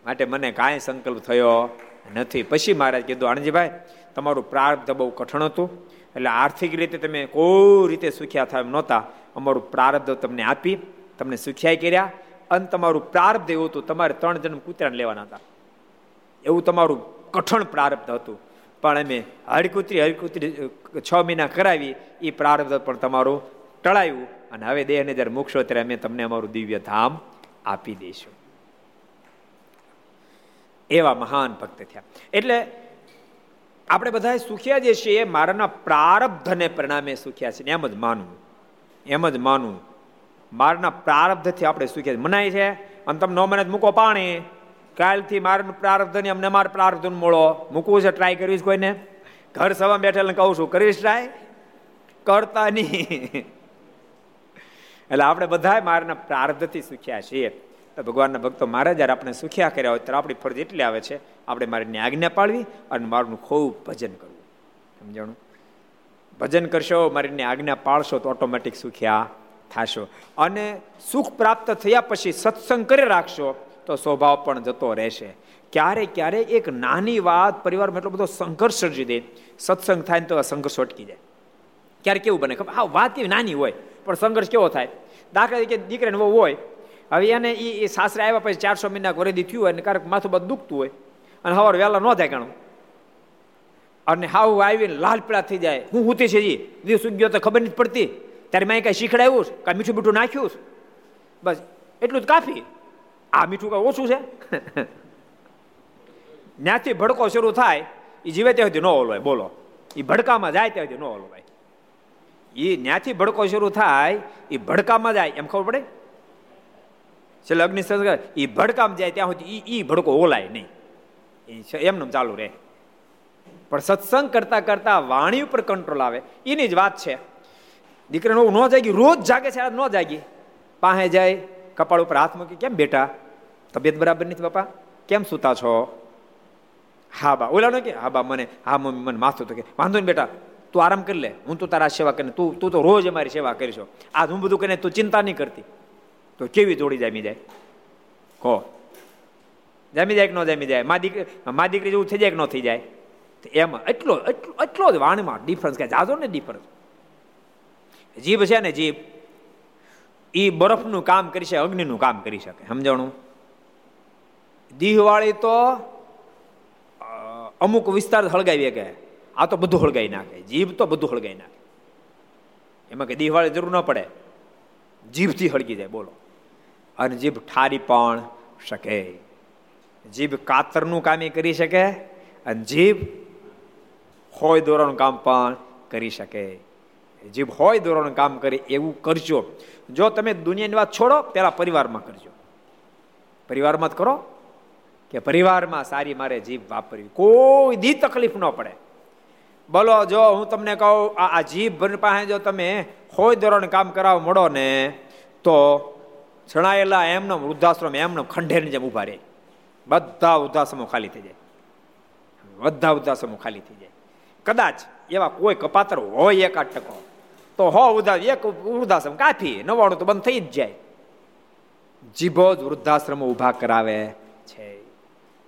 માટે મને કાંઈ સંકલ્પ થયો નથી. પછી મહારાજ કીધું આણંદજીભાઈ તમારું પ્રારબ્ધ બહુ કઠણ હતું. એટલે આર્થિક રીતે તમે કોઈ રીતે સુખ્યા થાય નહોતા. અમારું પ્રારબ્ધ તમને આપી, તમને સુખ્યાઈ કર્યા. અને તમારું પ્રારબ્ધ એવું હતું. તમારે ત્રણ જન્મ કૂતરાને લેવાના હતા. એવું તમારું કઠણ પ્રારબ્ધ હતું. પણ અમે હરિકુતરી હરિકુતરી છ મહિના કરાવી એ પ્રારબ્ધ પણ તમારું ટળાયું. અને હવે દેહને જ્યારે મૂકશો ત્યારે અમે તમને અમારું દિવ્ય ધામ આપી દઈશું. એવા મહાન ભક્ત થયા. એટલે આપણે બધા સુખ્યા જે છીએ, મારાના પ્રારબ્ધને પરિણામે સુખ્યા છે. એમ જ માનવું એમ જ માનવું મારના પ્રારબ્ધથી આપણે સુખ્યા મનાય છે? અને તમે ન મને મૂકો પાણી. કાલથી મારું પ્રારબ્ધ ને અમને મારા પ્રારબ્ધ મોળો મૂકવું છે. ટ્રાય કરીશ કોઈને? ઘર સવા બેઠેલ કહું છું, કરીશ ટ્રાય કરતા નહીં. એટલે આપણે બધા મારના પ્રારબ્ધથી સુખ્યા છીએ. તો ભગવાનના ભક્તો મારે જ્યારે આપણે સુખ્યા કર્યા હોય, ત્યારે આપણી ફરજ એટલી આવે છે, આપણે મારીની આજ્ઞા પાડવી અને મારું ખૂબ ભજન કરવું. સમજાણું? ભજન કરશો, મારીની આજ્ઞા પાળશો તો ઓટોમેટિક સુખ્યા થશો. અને સુખ પ્રાપ્ત થયા પછી સત્સંગ કરી રાખશો, તો સ્વભાવ પણ જતો રહેશે. ક્યારેક ક્યારેક એક નાની વાત પરિવારમાં એટલો બધો સંઘર્ષ સર્જી દે, સત્સંગ થાય ને તો સંઘર્ષ અટકી જાય. ક્યારેક કેવું બને? ખબર? આ વાત એવી નાની હોય, પણ સંઘર્ષ કેવો થાય? દાખલા તરીકે દીકરાને બહુ હોય, હવે એને એ સાસરે આવ્યા પછી ચારસો મહિના ઘરેથી થયું હોય અને ક્યારેક માથું બધું દુખતું હોય, અને સવારે વહેલા ન થાય ઘણું અને હાવ આવીને લાલ પીળા થઈ જાય. હું હુતી છે જી દિવસ ઉગ્યો તો ખબર નથી પડતી. ત્યારે મેં કાંઈ શીખડાવ્યું કાંઈ મીઠું મીઠું નાખ્યું બસ, એટલું જ કાફી. આ મીઠું કાંઈ ઓછું છે? ત્યાંથી ભડકો શરૂ થાય એ જીવે ત્યાં સુધી ન ઓલવાય. બોલો એ ભડકામાં જાય ત્યાં સુધી ન ઓલવાય. એ ત્યાંથી ભડકો શરૂ થાય એ ભડકામાં જાય. એમ ખબર પડે? છેલ્લે અગ્નિ એ ભડકામાં જાય ત્યાં સુધી એ ભડકો ઓલાય નહીં. એમનું ચાલુ રહે. પણ સત્સંગ કરતા કરતા વાણી ઉપર કંટ્રોલ આવે. એની જ વાત છે. દીકરાને ન જાગી, રોજ જાગે છે ન જાગી. પાસે જાય, કપાળ ઉપર હાથ મૂકી, કેમ બેટા? તબિયત બરાબર નથી બાપા? કેમ સુતા છો? હા બા. ઓલા કે, હા બા, મને, હા મમ્મી, મને માથું તો કે. વાંધો ને બેટા, તું આરામ કરી લે, હું તો તારા સેવા કરીને, તું તું તો રોજ અમારી સેવા કરીશો આજ હું બધું કરીને તું ચિંતા નહીં કરતી. તો કેવી જોડી જામી જાય? કહો જામી જાય કે ન જામી જાય? મા દીકરી મા દીકરી જેવું થઈ જાય કે ન થઈ જાય? એમાં એટલો એટલો એટલો જ વાણીમાં ડિફરન્સ કે જાજો ને ડિફરન્સ જીભ છે ને જીભ એ બરફનું કામ કરી શકે, અગ્નિનું કામ કરી શકે. સમજાણું? દીહવાળી તો અમુક વિસ્તાર હળગાવી કે આ તો બધું હળગાવી નાખે. જીભ તો બધું હળગાવી નાખે. એમાં કે દીહવાળી જરૂર ન પડે. જીભથી હળગી જાય, બોલો. અને જીભ ઠારી પણ શકે. જીભ કાતરનું કામ એ કરી શકે, અને જીભ હોય દોરાનું કામ પણ કરી શકે. જીભ હોય દોરાનું કામ કરે એવું કરજો. જો તમે દુનિયાની વાત છોડો, પેલા પરિવારમાં કરજો. પરિવારમાં જ કરો કે પરિવારમાં સારી મારે જીભ વાપરવી. કોઈ દી તકલીફ ન પડે. બોલો, જો હું તમને કહું, આ જીભ પાસે જો તમે હોય ધોરણ કામ કરાવ મળો ને, તો છણાયેલા એમનો વૃદ્ધાશ્રમ એમનો ખંડેરની જેમ ઊભા રહે. બધા વૃદ્ધાશ્રમો ખાલી થઈ જાય. બધા વૃદ્ધાશ્રમો ખાલી થઈ જાય. કદાચ એવા કોઈ કપાતર હોય એકાદ ટકો. તો હો, ઉધા એક વૃદ્ધાશ્રમ કાફી નવાણું તો બંધ થઈ જ જાય. જીભો જ વૃદ્ધાશ્રમ ઊભા કરાવે છે.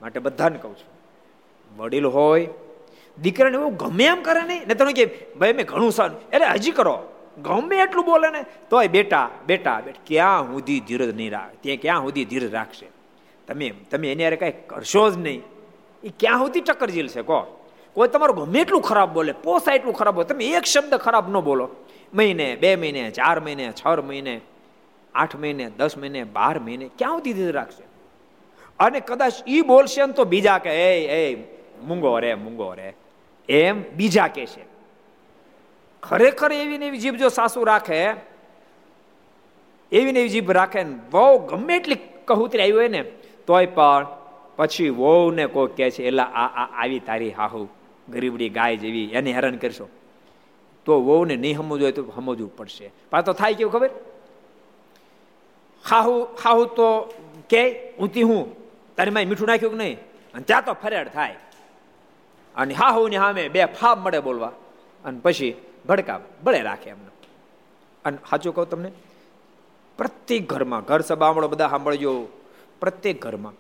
માટે બધાને કહું છું, વડીલ હોય, દીકરાને એવું ગમે એમ કરે નહીં ને તમે કે, ભાઈ, મેં ઘણું સહન એટલે હજી કરો, ગમે એટલું બોલે ને, તોય બેટા બેટા બેટા, ક્યાં સુધી ધીરજ નહીં રાખ? ત્યાં ક્યાં સુધી ધીરજ રાખશે? તમે તમે એની અરે કાંઈ કરશો જ નહીં. એ ક્યાં સુધી ટક્કર ઝીલશે? કહો. કોઈ તમારું ગમે એટલું ખરાબ બોલે, પોસાય એટલું ખરાબ બોલે, તમે એક શબ્દ ખરાબ ન બોલો. મહિને, બે મહિને, ચાર મહિને, છ મહિને, આઠ મહિને, દસ મહિને, બાર મહિને, ક્યાં સુધી ધીરે રાખશે? અને કદાચ એ બોલશે ને તો બીજા કે, એ મૂંગો રે મૂંગો રે. એમ બીજા કે છે. ખરેખર એવી ને એવી જીભ જો સાસુ રાખે, એવી ને એવી જીભ રાખે ને બહુ ગમે એટલી કહુતરી આવી હોય ને, તોય પણ પછી વહુ ને કોઈ કહે છે એટલે આ, આવી તારી હાહુ. ગરીબડી ગાય જેવી, એને હેરાન કરશો. તો વહુને નહીં સમજવું હોય તો સમજવું પડશે. પણ તો થાય કેવું ખબર? હાહુ ખાહુ તો કે ઊંતી હું, તારી માય મીઠું નાખ્યું કે નહીં? અને ત્યાં તો ફરેડ થાય. અને હાહુ ની સામે બે ફાબ મળે બોલવા. અને પછી ભડકા બળે રાખે એમને. અને સાચું કહું તમને, પ્રત્યેક ઘરમાં, ઘર સભામણો બધા સાંભળજો. પ્રત્યેક ઘરમાં.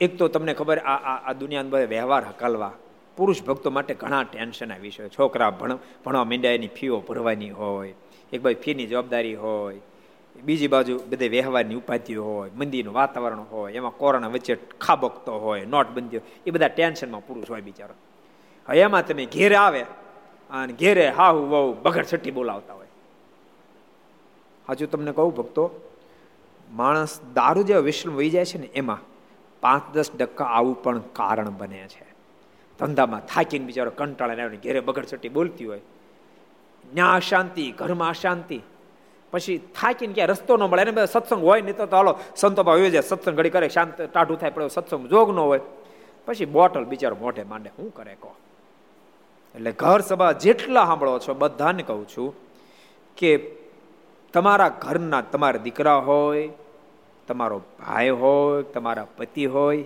એક તો તમને ખબર, આ આ દુનિયાનો બધા વ્યવહાર હકાલવા. પુરુષ ભક્તો માટે ઘણા ટેન્શન આવી છે. છોકરા ભણ, ભણવા માંડ્યા એની ફીઓ ભરવાની હોય, એક ભાઈ ફીની જવાબદારી હોય, બીજી બાજુ બધે વ્યવહારની ઉપાધિઓ હોય મંદિરનું વાતાવરણ હોય, એમાં કોરોના વચ્ચે ખાબકતો હોય નોટબંધી હોય એ બધા ટેન્શનમાં પુરુષ હોય બિચારો. હવે એમાં તમે ઘેરે આવે અને ઘેરે હાહુ વહુ બગડ છઠ્ઠી બોલાવતા હોય. હજુ તમને કહું ભક્તો, માણસ દારૂ જેવા વિશ્વ વહી જાય છે ને, એમાં પાંચ દસ ટકા આવું પણ કારણ બને છે. ધંધામાં થાકીને બિચારો કંટાળા ઘેરે બગડ છઠ્ઠી બોલતી હોય. ન્યા અશાંતિ, ઘરમાં અશાંતિ. પછી થાકીને ક્યાં રસ્તો ન મળે, એને સત્સંગ હોય, નહીં તો હાલો, સંતો ભાવ જાય, સત્સંગ ઘડી કરે, શાંત ટાઢું થાય પડે સત્સંગ જોગ ન હોય. પછી બોટલ બિચારો મોઢે માંડે શું કરે કહો એટલે ઘર સભા જેટલા સાંભળો છો, બધાને કહું છું કે તમારા ઘરના તમારા દીકરા હોય, તમારો ભાઈ હોય, તમારા પતિ હોય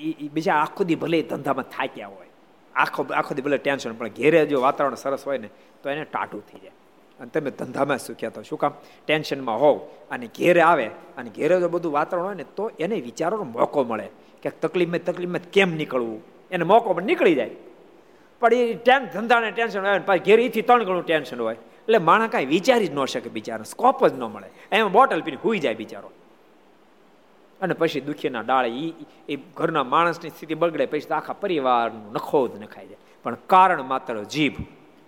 એ બીજા આખો દી ભલે ધંધામાં થાક્યા હોય. આખો આખો દી ભલે ટેન્શન, પણ ઘેરે જો વાતાવરણ સરસ હોય ને, તો એને ટાટું થઈ જાય. અને તમે ધંધામાં સુખ્યા તો શું કામ? ટેન્શનમાં હોવ અને ઘેરે આવે અને ઘેરે જો બધું વાતાવરણ હોય ને, તો એને વિચારવાનો મોકો મળે કે તકલીફમાં તકલીફમાં કેમ નીકળવું? એને મોકો પણ નીકળી જાય. પણ એ ટેન, ધંધાને ટેન્શન હોય પછી ઘેર એથી ત્રણ ગણું ટેન્શન હોય. એટલે માણસ કાંઈ વિચારી જ ન શકે બિચારો સ્કોપ જ ન મળે. એમાં બોટલ પીને હુઈ જાય બિચારો. અને પછી દુખીના ડાળે એ એ ઘરના માણસની સ્થિતિ બગડે, પછી આખા પરિવારનું નખો જ નખાઈ જાય. પણ કારણ માત્ર જીભ.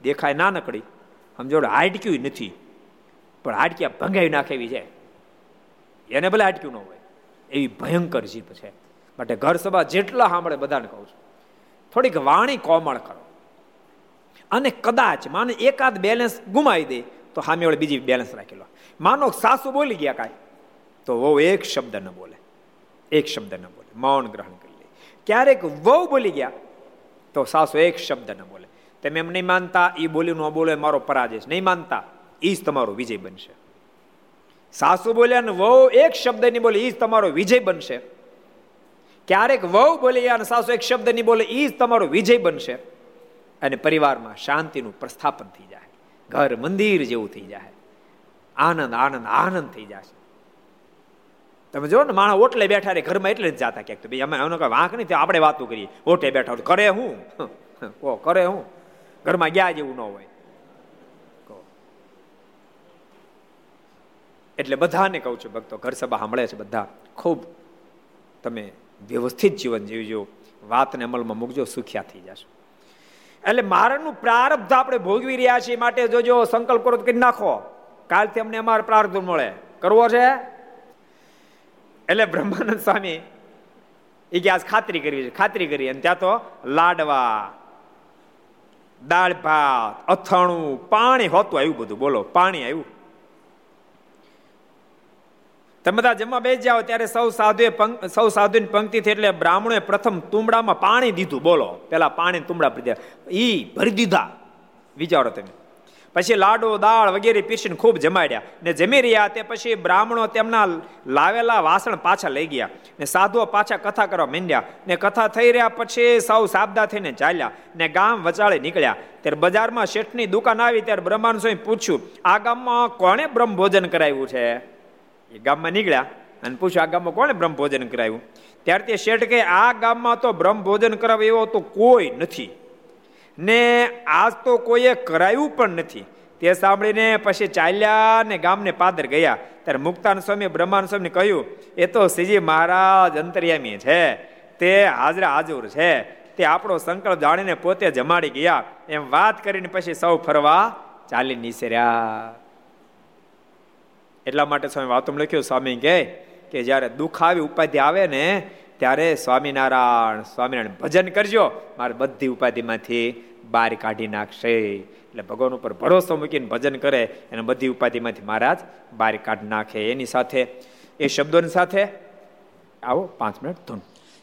દેખાય ના નકડી સમજોડ હાડક્યું નથી. પણ હાડક્યા ભંગાવી નાખેવી છે. એને ભલે હાડક્યું ન હોય. એવી ભયંકર જીભ છે. માટે ઘર સભા જેટલા સાંભળે બધાને કહું છું. થોડીક વાણી કોમળ કરો. અને કદાચ માનો એકાદ બેલેન્સ ગુમાવી દે, તો સામે બીજી બેલેન્સ રાખેલો માનો સાસુ બોલી ગયા કાંઈ, તો વહુ એક શબ્દ ન બોલે. એક શબ્દ ન બોલે. મૌન ગ્રહણ કરી લે. ક્યારેક વહુ બોલી ગયા, તો સાસુ એક શબ્દ ન બોલે. તમે એમ નહીં માનતા? એ બોલ્યું ન બોલે, મારો પરાજય નહીં માનતા? એ જ તમારો વિજય બનશે. સાસુ બોલ્યા ને વહુ એક શબ્દ નહીં બોલે એ જ તમારો વિજય બનશે. ક્યારેક વહુ બોલી અને સાસુ એક શબ્દ નહીં બોલે એ જ તમારો વિજય બનશે. અને પરિવારમાં શાંતિનું પ્રસ્થાપન થઈ જાય. ઘર મંદિર જેવું થઈ જાય. આનંદ આનંદ આનંદ થઈ જશે તમે જો ને, માણસ ઓટલે બેઠા રે, ઘરમાં એટલે જ જાતા ક્યાંક ભાઈ અમે એનો કઈ વાંક નથી આપણે વાતો કરીએ. ઓટે બેઠા કરે હું? કો કરે હું? ઘરમાં ગયા જેવું ન હોય. એટલે બધાને કહું છું ભક્તો, ઘર સભા સાંભળે છે બધા. ખૂબ તમે વ્યવસ્થિત જીવન જીવજો. વાતને અમલમાં મૂકજો, સુખ્યા થઈ જશો. એટલે મારણનું પ્રારબ્ધ આપણે ભોગવી રહ્યા છીએ માટે જોજો, સંકલ્પ કરો કરી નાખો. કાલથી અમને અમારો પ્રારબ્ધ મળે. કરવો છે? એટલે બ્રહ્માનંદ સ્વામી એ કે આજ ખાતરી કરવી છે, ખાતરી કરી. અને ત્યાં તો લાડવા, દાળ ભાત, અથાણું, પાણી હોતું આવ્યું બધું. બોલો, પાણી આવ્યું. તમે બધા જમવા બેસી જાઓ ત્યારે સૌ સાધુએ સૌ સાધુની પંક્તિ થઈ એટલે બ્રાહ્મણોએ પ્રથમ તુંબડામાં પાણી દીધું. બોલો, પેલા પાણી તુંબડા ભરી દીધા. ઈ ભરી દીધા. વિચારો તમે. પછી લાડુ, દાળ વગેરે પીરસીને ખૂબ જમાડ્યા. ને જમી રહ્યા તે પછી બ્રાહ્મણો તેમના લાવેલા વાસણ પાછા લઈ ગયા. ને સાધુઓ પાછા કથા કરવા માંડ્યા. ને કથા થઈ રહ્યા પછી સૌ સાબદા થઈને ચાલ્યા. ને ગામ વચાળે નીકળ્યા. ત્યારે બજારમાં શેઠની દુકાન આવી ત્યારે બ્રહ્માંડ સ્વામી પૂછ્યું, આ ગામમાં કોણે બ્રહ્મ ભોજન કરાવ્યું છે? એ ગામમાં નીકળ્યા અને પૂછ્યું, આ ગામમાં કોણે બ્રહ્મ ભોજન કરાવ્યું? ત્યારે તે શેઠ કે આ ગામમાં તો બ્રહ્મ ભોજન કરાવે એવો તો કોઈ નથી. ને આજ તો કોઈએ કરાયું પણ નથી. તે સાંભળીને પછી ચાલ્યા ને ગામને પાદર ગયા. ત્યારે મુક્તાન સ્વામી, બ્રહ્માન સ્વામી કહ્યું, એ તો શ્રીજી મહારાજ અંતર્યામી છે. તે હાજરા હાજર છે. તે આપણો સંકલ્પ જાણીને પોતે જમાડી ગયા. એમ વાત કરીને પછી સૌ ફરવા ચાલી નીસર્યા. એટલા માટે સ્વામી વાતો લખ્યું, સ્વામી કે જ્યારે દુઃખ આવી, ઉપાધિ આવે ને ત્યારે સ્વામિનારાયણ સ્વામિનારાયણ ભજન કરજો. મારે બધી ઉપાધિમાંથી બહાર કાઢી નાખશે. એટલે ભગવાન ઉપર ભરોસો મૂકીને ભજન કરે અને બધી ઉપાધિમાંથી મહારાજ બહાર કાઢી નાખે. એની સાથે, એ શબ્દોની સાથે, આવો પાંચ મિનિટ ધૂન.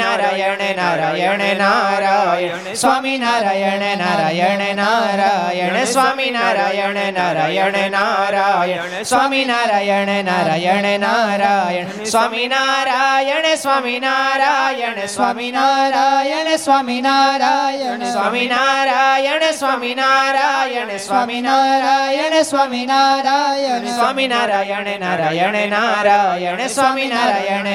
નારાયણ સ્વામિનારાયણ સ્વામિનારાયણ નારાયણ નારાયણ સ્વામિનારાયણ નારાયણ નારાયણ સ્વામિનારાયણ નારાયણ નારાયણ સ્વામિનારાયણ નારાયણ નારાયણ સ્વામિનારાયણ સ્વામિનારાયણ સ્વામિનારાયણ સ્વામિનારાયણ સ્વામિનારાયણ સ્વામિનારાયણ સ્વામિનારાયણ સ્વામિનારાયણ સ્વામિનારાયણ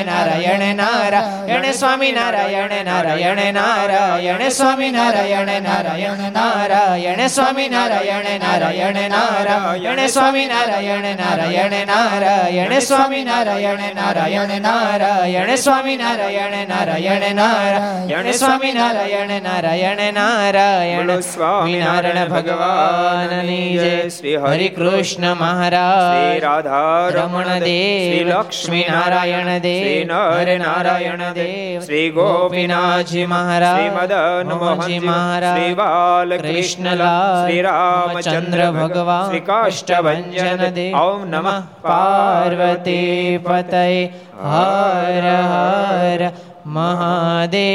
નારાયણ નારાયણ સ્વામિનારાયણ નારાયણ નારાયણ નારાયણ સ્વામી નારાયણ નારાયણ નારાયણ સ્વામી નારાયણ નારાયણ નારાયણ સ્વામી નારાયણ નારાયણ નારાયણ સ્વામી નારાયણ નારાયણ નારાયણ સ્વામી નારાયણ નારાયણ નારાયણ સ્વામી નારાયણ નારાયણ નારાયણ સ્વામી નારાયણ ભગવાનની શ્રી હરિ કૃષ્ણ મહારાજ રાધા રમણ દેવ લક્ષ્મી નારાયણ દેવ નર નારાયણ દેવ શ્રી ગોપીનાથજી મહારાજ શ્રી મદન મોહનજી મહારાજ શ્રી બાલ કૃષ્ણલાલ શ્રી રામચંદ્ર ભગવાન શ્રી કાષ્ટભંજન દેવ ઓમ નમઃ પાર્વતી પતય હર હર મહાદેવા